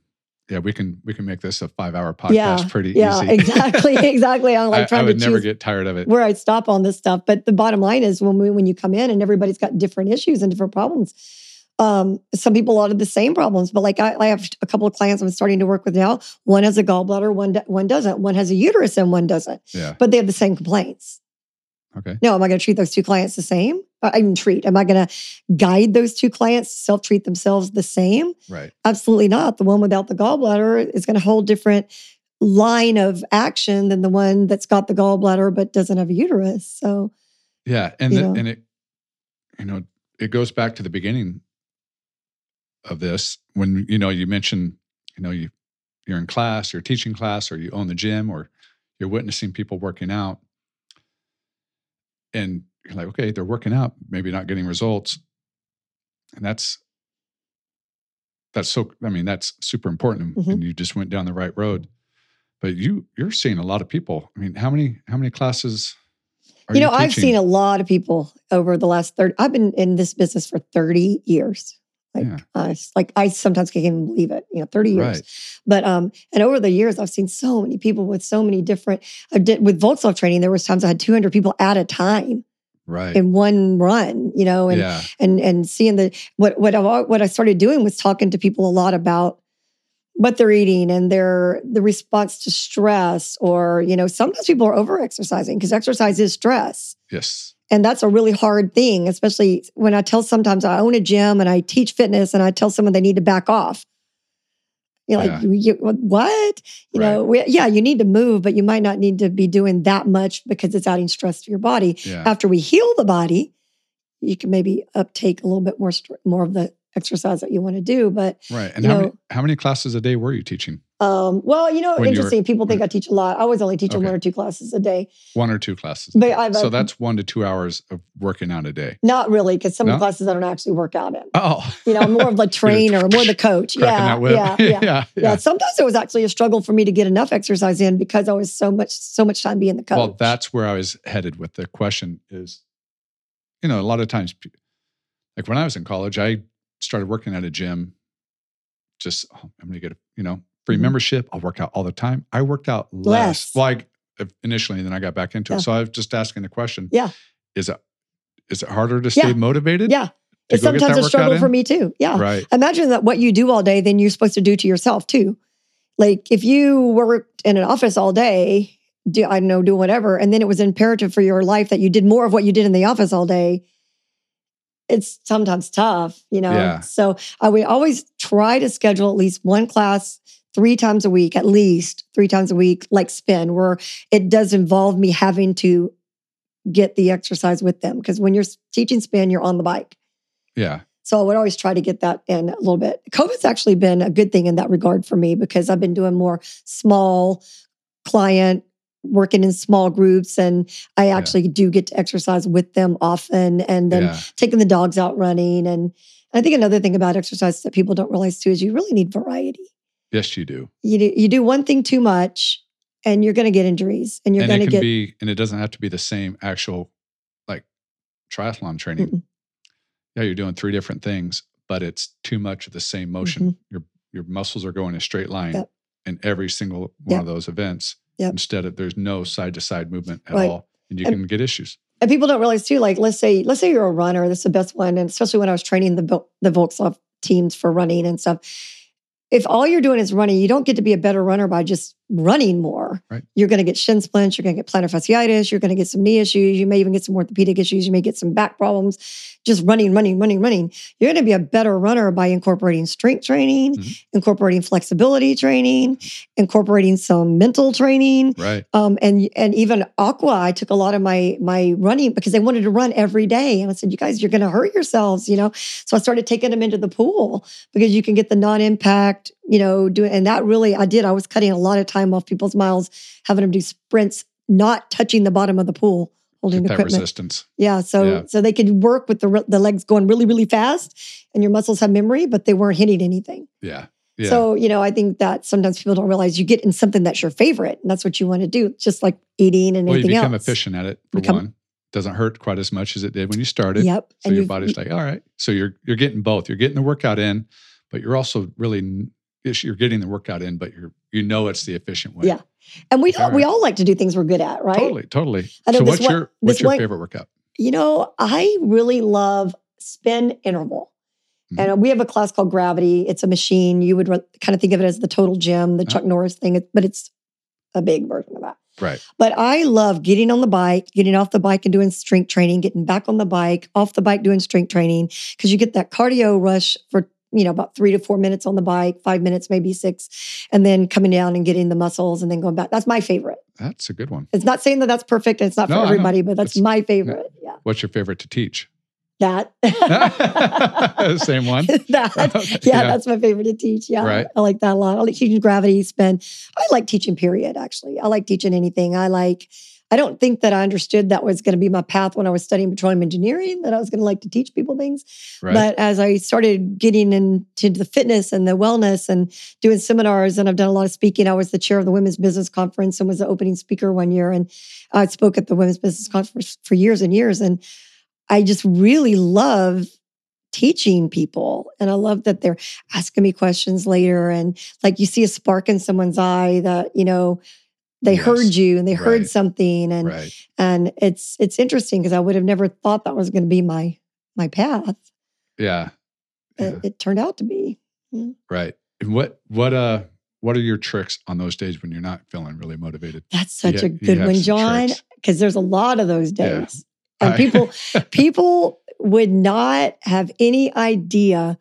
yeah, we can we can make this a five hour podcast Yeah, pretty yeah easy. exactly exactly I'm like I, I would to never get tired of it. where I'd stop on this stuff. But the bottom line is when we when you come in and everybody's got different issues and different problems. Um, some people a lot of the same problems, but like I, I have a couple of clients I'm starting to work with now. One has a gallbladder, one one doesn't. One has a uterus and one doesn't. Yeah. But they have the same complaints. Okay. No, am I going to treat those two clients the same? I even treat. Am I going to guide those two clients to self treat themselves the same? Right. Absolutely not. The one without the gallbladder is going to hold different line of action than the one that's got the gallbladder but doesn't have a uterus. So Yeah. And the, and it you know it goes back to the beginning of this when you know you mentioned you know you you're in class, you're teaching class, or you own the gym, or you're witnessing people working out, and you're like, okay, they're working out, maybe not getting results, and that's that's so. I mean, that's super important, Mhm. and you just went down the right road. But you you're seeing a lot of people. I mean, how many how many classes? Are you know, I've seen a lot of people over the last 30 I've been in this business for 30 years. Like Yeah. I like I sometimes can't even believe it, you know, 30 years. Right. But um, and over the years, I've seen so many people with so many different. I did with Volkswagen training. There was times I had 200 people at a time Right. in one run, you know, and yeah. and and seeing the what what I what I started doing was talking to people a lot about what they're eating and their the response to stress, or you know, sometimes people are over exercising because exercise is stress. Yes. And that's a really hard thing, especially when I tell sometimes I own a gym and I teach fitness and I tell someone they need to back off. You're like, Yeah. you, what? You know, we, yeah, you need to move, but you might not need to be doing that much because it's adding stress to your body. Yeah. After we heal the body, you can maybe uptake a little bit more more of the exercise that you want to do. But Right. And how many how many classes a day were you teaching? Um, well, you know, When interesting. People think I teach a lot. I was only teaching Okay. one or two classes a day. One or two classes. But. I've, so uh, that's one to two hours of working out a day. Not really, because some of No? the classes I don't actually work out in. Oh, You know, I'm more of the trainer, more the coach. Yeah, whip. yeah, yeah, yeah. yeah. Sometimes it was actually a struggle for me to get enough exercise in because I was so much, so much time being the coach. Well, that's where I was headed with the question is, you know, a lot of times, like when I was in college, I started working at a gym. Just oh, I'm going to get a you know free Mhm. membership. I'll work out all the time. I worked out less. Less. I, initially, and then I got back into Yeah. it. So I was just asking the question. Yeah. Is it is it harder to stay Yeah. motivated? yeah, it's sometimes a struggle for me too. Yeah, Right. imagine that what you do all day, then you're supposed to do to yourself too. Like if you worked in an office all day, do I don't know do whatever, and then it was imperative for your life that you did more of what you did in the office all day. It's sometimes tough, you know. Yeah. So I would always try to schedule at least one class three times a week, at least three times a week, like spin, where it does involve me having to get the exercise with them. Because when you're teaching spin, you're on the bike. Yeah. So I would always try to get that in a little bit. COVID's actually been a good thing in that regard for me because I've been doing more small client working in small groups and I actually yeah. do get to exercise with them often and then yeah. taking the dogs out running and I think another thing about exercise that people don't realize too is you really need variety. Yes, you do. You do, you do one thing too much and you're going to get injuries and you're going to get be and it doesn't have to be the same actual like triathlon training. Mm-mm. Yeah, you're doing three different things, but it's too much of the same motion. Mm-hmm. Your your muscles are going a straight line yep. in every single one yep. of those events. Yep. Instead of there's no side to side movement at right. all, and you and, can get issues. And people don't realize too. Like let's say let's say you're a runner. This is the best one, and especially when I was training the the Volkslav teams for running and stuff if all you're doing is running, you don't get to be a better runner by just running more. Right. You're going to get shin splints, you're going to get plantar fasciitis, you're going to get some knee issues, you may even get some orthopedic issues, you may get some back problems. Just running, running, running, running. You're going to be a better runner by incorporating strength training, mm-hmm. incorporating flexibility training, incorporating some mental training. Right. Um, and and even aqua, I took a lot of my my running because they wanted to run every day, and I said, "You guys, you're going to hurt yourselves," you know. So I started taking them into the pool because you can get the non-impact you know, doing, and that really, I did. I was cutting a lot of time off people's miles, having them do sprints, not touching the bottom of the pool, holding Get equipment. resistance. Yeah. So, yeah. so they could work with the, the legs going really, really fast and your muscles have memory, but they weren't hitting anything. Yeah. Yeah. So, you know, I think that sometimes people don't realize you get in something that's your favorite and that's what you want to do, just like eating and well, anything else. you become else. efficient at it for become, one. Doesn't hurt quite as much as it did when you started. Yep. So and your body's like, all right. So you're you're getting both. You're getting the workout in, but you're also really you're getting the workout in, but you're you know it's the efficient way. Yeah, and we all, right. we all like to do things we're good at, right? Totally, totally. So what's one, your what's your one, favorite workout? You know, I really love spin interval. Mm-hmm. And we have a class called Gravity. It's a machine. You would kind of think of it as the total gym, the Chuck Norris thing, but it's a big version of that. Right. But I love getting on the bike, getting off the bike and doing strength training, getting back on the bike, off the bike doing strength training, because you get that cardio rush for you know, about three to four minutes on the bike, five minutes, maybe six, and then coming down and getting the muscles and then going back. That's my favorite. That's a good one. It's not saying that that's perfect. it's not no, for everybody, but that's my favorite. Yeah. What's your favorite to teach? That. Same one. that. Yeah, yeah, that's my favorite to teach. Yeah. Right. I like that a lot. I like teaching gravity, spin. I like teaching period, actually. I like teaching anything. I like I don't think that I understood that was going to be my path when I was studying petroleum engineering, that I was going to like to teach people things. Right. But as I started getting into the fitness and the wellness and doing seminars, and I've done a lot of speaking, I was the chair of the Women's Business Conference and was the opening speaker one year. And I spoke at the Women's Business Conference for years and years. And I just really love teaching people. And I love that they're asking me questions later. And like you see a spark in someone's eye that, you know, they yes. heard you and they right. heard something and right. and it's it's interesting because I would have never thought that was going to be my my path. Yeah. yeah. It, it, turned out to be. Yeah. Right. And what what uh what are your tricks on those days when you're not feeling really motivated? That's such a good one, John, because there's a lot of those days. Yeah. And people people would not have any idea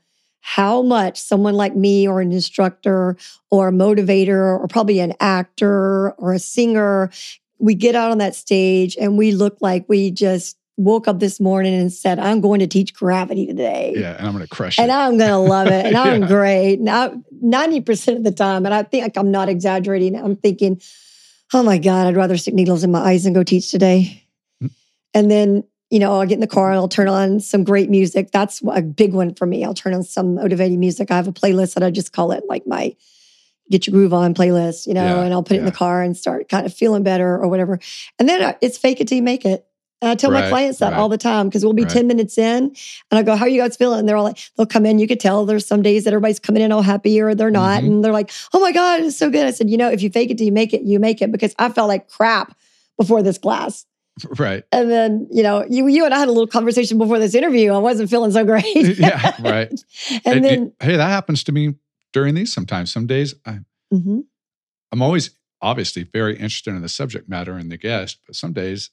how much someone like me or an instructor or a motivator or probably an actor or a singer, we get out on that stage and we look like we just woke up this morning and said, I'm going to teach gravity today. Yeah, and I'm going to crush it. And I'm going to love it. And I'm yeah. great. Now, 90% of the time, and I think I'm not exaggerating, I'm thinking, oh my God, I'd rather stick needles in my eyes and go teach today. Mm-hmm. And then you know, I'll get in the car and I'll turn on some great music. That's a big one for me. I'll turn on some motivating music. I have a playlist that I just call it like my get your groove on playlist, you know, yeah, and I'll put it in the car and start kind of feeling better or whatever. And then uh, it's fake it till you make it. And I tell right, my clients that right. all the time because we'll be right. 10 minutes in and I go, How are you guys feeling? And they're all like, they'll come in. You could tell there's some days that everybody's coming in all happy or they're not. Mm-hmm. And they're like, Oh my God, it's so good. I said, You know, if you fake it till you make it, you make it because I felt like crap before this class. Right. And then, you know, you you and I had a little conversation before this interview. I wasn't feeling so great. yeah, right. and, and then hey, that happens to me during these sometimes. Some days I mm-hmm. I'm always obviously very interested in the subject matter and the guest, but some days,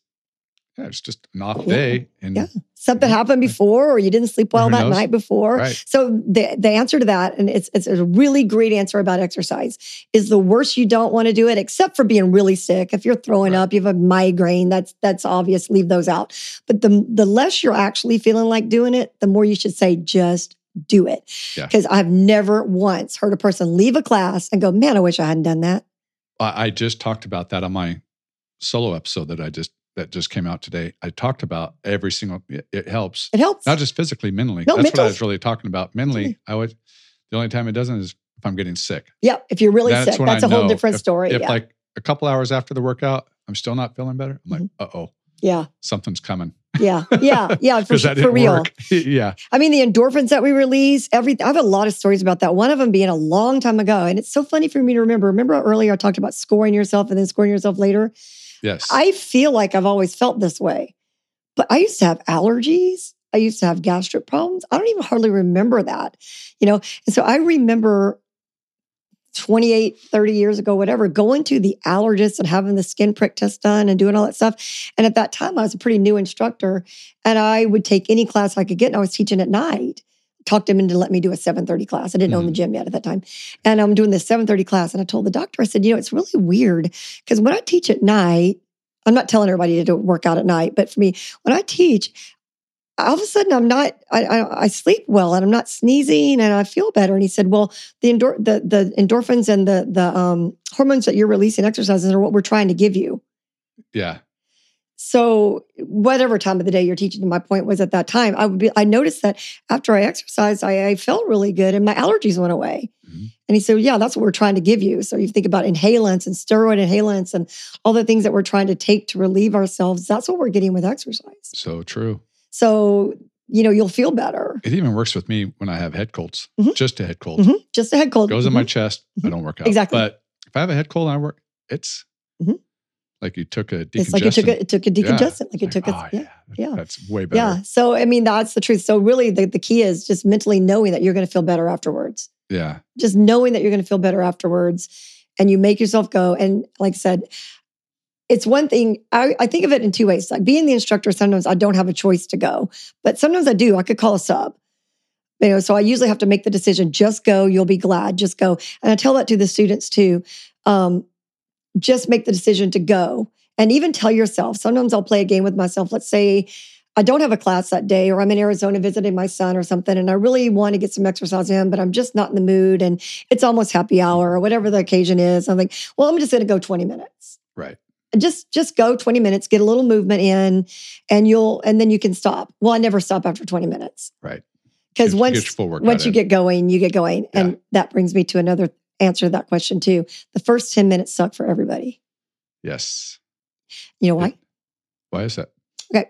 yeah, it's just an off Yeah. day. And Yeah. Something happened before, or you didn't sleep well that knows? night before. right. So the the answer to that, and it's it's a really great answer about exercise, is the worse you don't want to do it, except for being really sick. If you're throwing Right. up, you have a migraine, that's that's obvious. Leave those out. But the the less you're actually feeling like doing it, the more you should say just do it. Yeah. Because I've never once heard a person leave a class and go, "Man, I wish I hadn't done that." I, I just talked about that on my solo episode that I just that just came out today. I talked about every single it, it helps. It helps. Not just physically, mentally. No, That's what I was really talking about. Mentally, I would the only time it doesn't is if I'm getting sick. yeah, if you're really That's sick, that's I a whole different if- story. If yeah, like a couple hours after the workout, I'm still not feeling better. I'm like, Mm-hmm. uh oh, yeah, something's coming. yeah, yeah, yeah. For, for real. yeah. I mean, the endorphins that we release, everything. I have a lot of stories about that. One of them being a long time ago. And it's so funny for me to remember. Remember earlier I talked about scoring yourself and then scoring yourself later? Yes. I feel like I've always felt this way. But I used to have allergies. I used to have gastric problems. I don't even hardly remember that, you know? And so I remember 28, 30 years ago, whatever, going to the allergist and having the skin prick test done and doing all that stuff. And at that time, I was a pretty new instructor and I would take any class I could get. And I was teaching at night. Talked him into let me do a 7:30 class. I didn't own the gym yet at that time. And I'm doing this 7:30 class. And I told the doctor, I said, you know, it's really weird because when I teach at night, I'm not telling everybody to do work out at night, but for me, when I teach, all of a sudden I'm not, I, I, I sleep well and I'm not sneezing and I feel better. And he said, well, the, endor- the, the endorphins and the, the um, hormones that you're releasing exercises are what we're trying to give you. yeah. So whatever time of the day you're teaching, my point was at that time, I would be, I noticed that after I exercised, I, I felt really good and my allergies went away. Mhm. And he said, yeah, that's what we're trying to give you. So you think about inhalants and steroid inhalants and all the things that we're trying to take to relieve ourselves. That's what we're getting with exercise. So true. So, you know, you'll feel better. It even works with me when I have head colds, Mhm. just a head cold. Mhm. Just a head cold. Goes in my Mhm. chest. I Mhm. don't work out. Exactly. But if I have a head cold and I work, it's Mhm. Like you took a decongestant. It's like it took a, it took a Yeah. decongestant, like it Like, took a, oh, yeah. yeah. That's way better. Yeah. So, I mean, that's the truth. So, really, the, the key is just mentally knowing that you're going to feel better afterwards. Yeah. Just knowing that you're going to feel better afterwards. And you make yourself go. And like I said, it's one thing, I, I think of it in two ways. Like being the instructor, sometimes I don't have a choice to go, but sometimes I do. I could call a sub. You know, so I usually have to make the decision just go, you'll be glad, just go. And I tell that to the students too. Um, just make the decision to go. And even tell yourself, sometimes I'll play a game with myself. Let's say I don't have a class that day, or I'm in Arizona visiting my son or something, and I really want to get some exercise in, but I'm just not in the mood. And it's almost happy hour or whatever the occasion is. I'm like, well, I'm just going to go 20 minutes. Right. Just just go 20 minutes, get a little movement in, and you'll and then you can stop. Well, I never stop after 20 minutes. Right. Because once get your full workout once you in. get going, you get going. And that brings me to another answer that question too. The first 10 minutes suck for everybody. Yes. You know why? Why is that? Okay.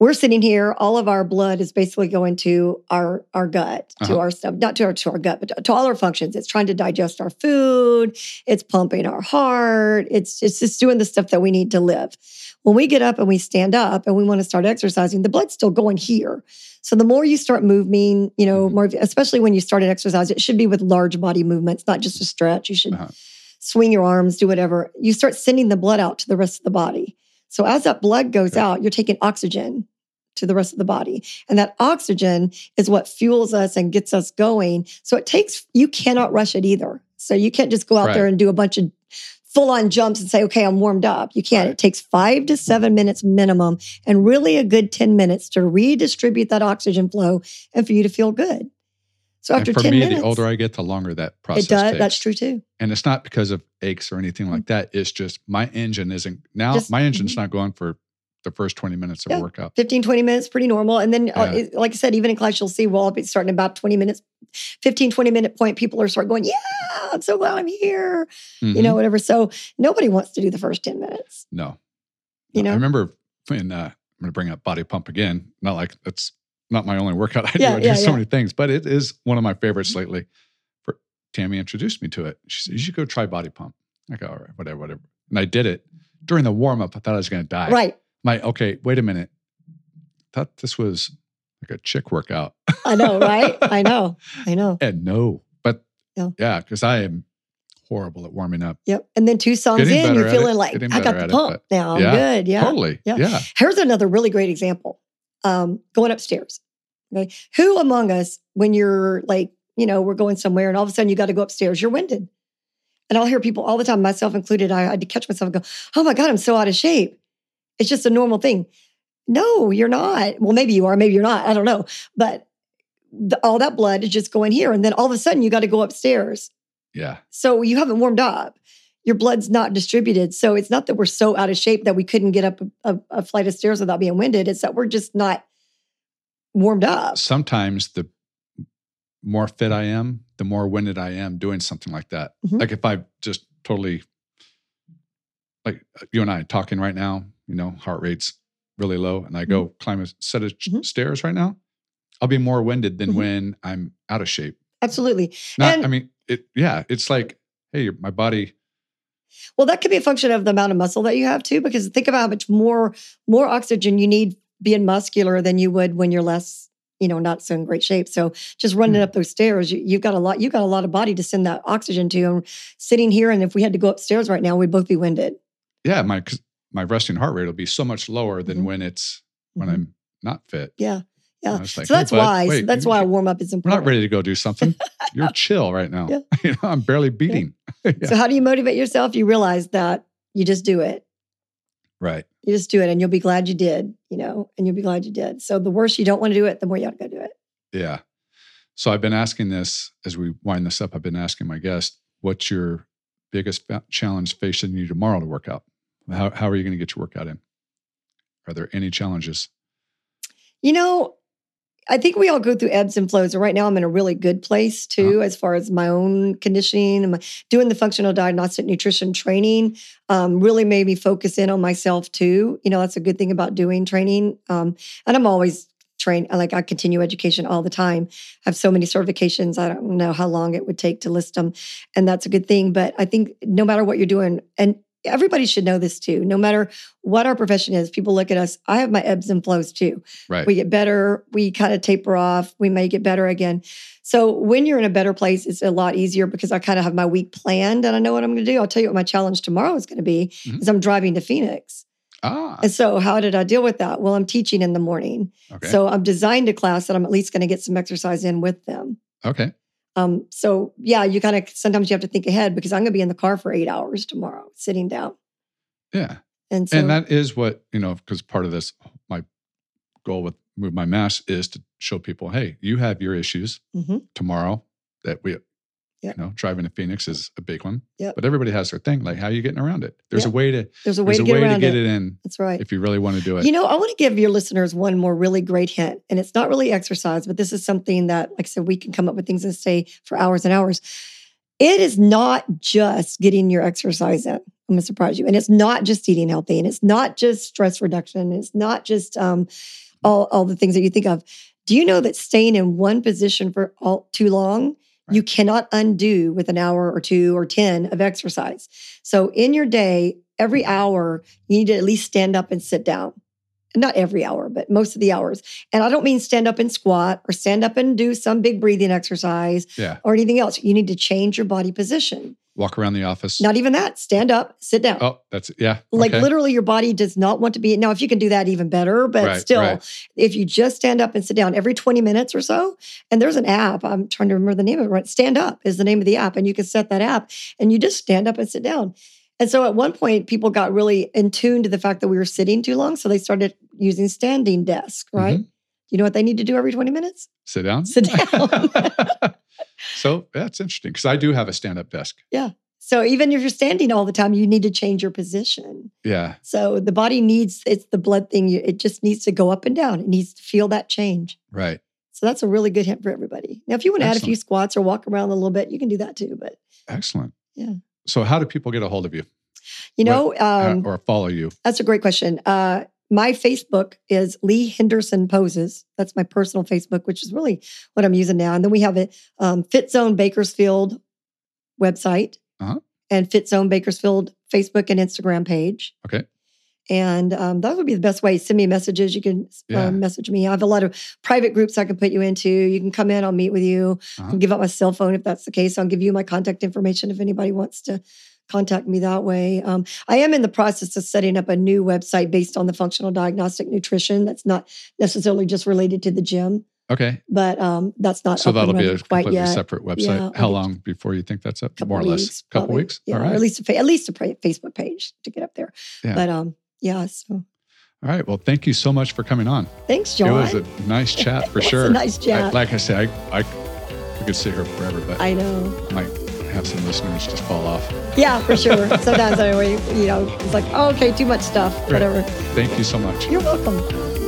We're sitting here all of our blood is basically going to our our gut to Uh-huh. our stuff not to our to our gut but to, to all our functions it's trying to digest our food it's pumping our heart it's it's just doing the stuff that we need to live when we get up and we stand up and we want to start exercising the blood's still going here so the more you start moving you know Mhm. more especially when you start an exercise it should be with large body movements not just a stretch you should Uh-huh. swing your arms do whatever you start sending the blood out to the rest of the body so as that blood goes Okay. out, you're taking oxygen to the rest of the body. And that oxygen is what fuels us and gets us going. So it takes, you cannot rush it either. So you can't just go out there and do a bunch of full on jumps and say, okay, I'm warmed up. You can't. Right. It takes five to seven minutes minimum and really a good 10 minutes to redistribute that oxygen flow and for you to feel good. So after and for 10 me, minutes, the older I get, the longer that process it does. takes. That's true too. And it's not because of aches or anything like mm-hmm. that. It's just my engine isn't now. Just- my engine's mm-hmm. not going for the first twenty minutes of Yeah. a workout. 15, 20 minutes, pretty normal. And then, uh, Yeah. it- like I said, even in class, you'll see, well, I'll be starting about 20 minutes, 15, 20 minute point, people are start going, yeah, I'm so glad I'm here, you Mhm. know, whatever. So nobody wants to do the first 10 minutes, No. you No, know? I remember when uh, I'm going to bring up body pump again. Not like that's not my only workout I do. Yeah, I do so many things, but it is one of my favorites lately. For Tammy introduced me to it. She said, "You should go try body pump." I go, "All right, whatever, whatever." And I did it during the warm up. I thought I was going to die. right. My okay, wait a minute. Thought this was like a chick workout. I know, right? I know. I know. and no, but Yeah. yeah, because I am horrible at warming up. Yep. And then two songs Getting in, you're feeling it, like getting I got the at it, pump now. I'm Yeah, good. Yeah. Totally. Yeah. Yeah. Here's another really great example. Um, going upstairs. Okay. Who among us, when you're like, you know, we're going somewhere and all of a sudden you got to go upstairs, you're winded. And I'll hear people all the time, myself included, I had to catch myself and go, oh my God, I'm so out of shape. It's just a normal thing. No, you're not. Well, maybe you are, maybe you're not. I don't know. But the, all that blood is just going here. And then all of a sudden you got to go upstairs. Yeah. So you haven't warmed up. Your blood's not distributed. So it's not that we're so out of shape that we couldn't get up a, a, a flight of stairs without being winded. It's that we're just not warmed up. Sometimes the more fit I am, the more winded I am doing something like that. Mhm. Like if I just totally, like uh, you and I talking right now, you know, heart rate's really low, and I go climb a set of Mhm. stairs right now, I'll be more winded than Mhm. when I'm out of shape. Absolutely. Not, And- I mean, it. Yeah, it's like, hey, my body. Well, that could be a function of the amount of muscle that you have too, because think about how much more more oxygen you need being muscular than you would when you're less, you know, not so in great shape. So just running Hmm. up those stairs, you, you've got a lot. you've got a lot of body to send that oxygen to. And sitting here, and if we had to go upstairs right now, we'd both be winded. Yeah, my my resting heart rate will be so much lower than Mhm. when it's when Mhm. I'm not fit. Yeah, yeah. Like, so hey, that's bud, why. wait, so that's why warm up is We're important. not ready to go do something. You're chill right now. Yeah. You know, I'm barely beating. Yeah. So how do you motivate yourself? You realize that you just do it. Right. You just do it, and you'll be glad you did. You know, and you'll be glad you did. So the worse you don't want to do it, the more you ought to go do it. Yeah. So I've been asking this as we wind this up. I've been asking my guest, what's your biggest challenge facing you tomorrow to work out? How, how are you going to get your workout in? Are there any challenges? You know, I think we all go through ebbs and flows. And right now, I'm in a really good place too, as far as my own conditioning and doing the functional diagnostic nutrition training. Um, really made me focus in on myself too. You know, that's a good thing about doing training. Um, and I'm always trained. Like I continue education all the time. I have so many certifications. I don't know how long it would take to list them, and that's a good thing. But I think no matter what you're doing, and everybody should know this too. No matter what our profession is, people look at us. I have my ebbs and flows too. Right. We get better, we kind of taper off, we may get better again. So when you're in a better place, it's a lot easier because I kind of have my week planned and I know what I'm going to do. I'll tell you what my challenge tomorrow is going to be Mhm. is I'm driving to Phoenix. ah, And so how did I deal with that? Well, I'm teaching in the morning. okay. So I'm designed a class that I'm at least going to get some exercise in with them. okay. Um, so yeah, you kind of sometimes you have to think ahead because I'm going to be in the car for eight hours tomorrow, sitting down. Yeah. And so and that is what, you know, because part of this, my goal with Move My Mass is to show people, hey, you have your issues Mhm. tomorrow that we, Yep. you know, driving to Phoenix is a big one. Yep. But everybody has their thing. Like, how are you getting around it? There's Yep. a way to, there's a way there's to a get way to get it. it in That's right. if you really want to do it. You know, I want to give your listeners one more really great hint, and it's not really exercise, but this is something that, like I said, we can come up with things and stay for hours and hours. It is not just getting your exercise in. I'm going to surprise you. And it's not just eating healthy, and it's not just stress reduction. It's not just um, all, all the things that you think of. Do you know that staying in one position for all, too long, you cannot undo with an hour or two or 10 of exercise? So in your day, every mm-hmm. hour, you need to at least stand up and sit down. Not every hour, but most of the hours. And I don't mean stand up and squat or stand up and do some big breathing exercise Yeah. or anything else. You need to change your body position. Walk around the office. Not even that. Stand up, sit down. oh, that's, yeah. Like okay. literally, your body does not want to be. Now, if you can do that, even better. But Right, still, right. if you just stand up and sit down every 20 minutes or so, and there's an app, I'm trying to remember the name of it, right? Stand Up is the name of the app. And you can set that app and you just stand up and sit down. And so at one point, people got really in tune to the fact that we were sitting too long. So they started using standing desk, right? Mhm. You know what they need to do every 20 minutes? Sit down. Sit down. so that's interesting because I do have a stand up desk. Yeah. So even if you're standing all the time, you need to change your position. Yeah. So the body needs, it's the blood thing. you- It just needs to go up and down. It needs to feel that change. Right. So that's a really good hint for everybody. Now, if you want to add a few squats or walk around a little bit, you can do that too. But Excellent. Yeah. So, how do people get a hold of you you know, um, or follow you? that's a great question. Uh, my Facebook is Lee Henderson Poses. That's my personal Facebook, which is really what I'm using now. And then we have a um, Fit Zone Bakersfield website Uh-huh. and Fit Zone Bakersfield Facebook and Instagram page. Okay. And um, that would be the best way. Send me messages. You can Yeah. uh, message me. I have a lot of private groups I can put you into. You can come in. I'll meet with you. Uh-huh. I'll give out my cell phone if that's the case. I'll give you my contact information if anybody wants to contact me that way. Um, I am in the process of setting up a new website based on the functional diagnostic nutrition. That's not necessarily just related to the gym, Okay. but um, that's not So that'll be a completely yet. separate website. Yeah, How long before you think that's up? More or less. weeks, couple probably. weeks. Yeah, All or at least a fa- at least a Facebook page to get up there. Yeah. But um, yeah. So All right. Well, thank you so much for coming on. thanks, John. It was a nice chat for sure. a nice I- chat. like I said, I, I we could sit here forever, but I I know. might have some listeners just fall off. Yeah, for sure. Sometimes I, you know, it's like, oh, okay, too much stuff. Right. Whatever. Thank you so much. You're welcome.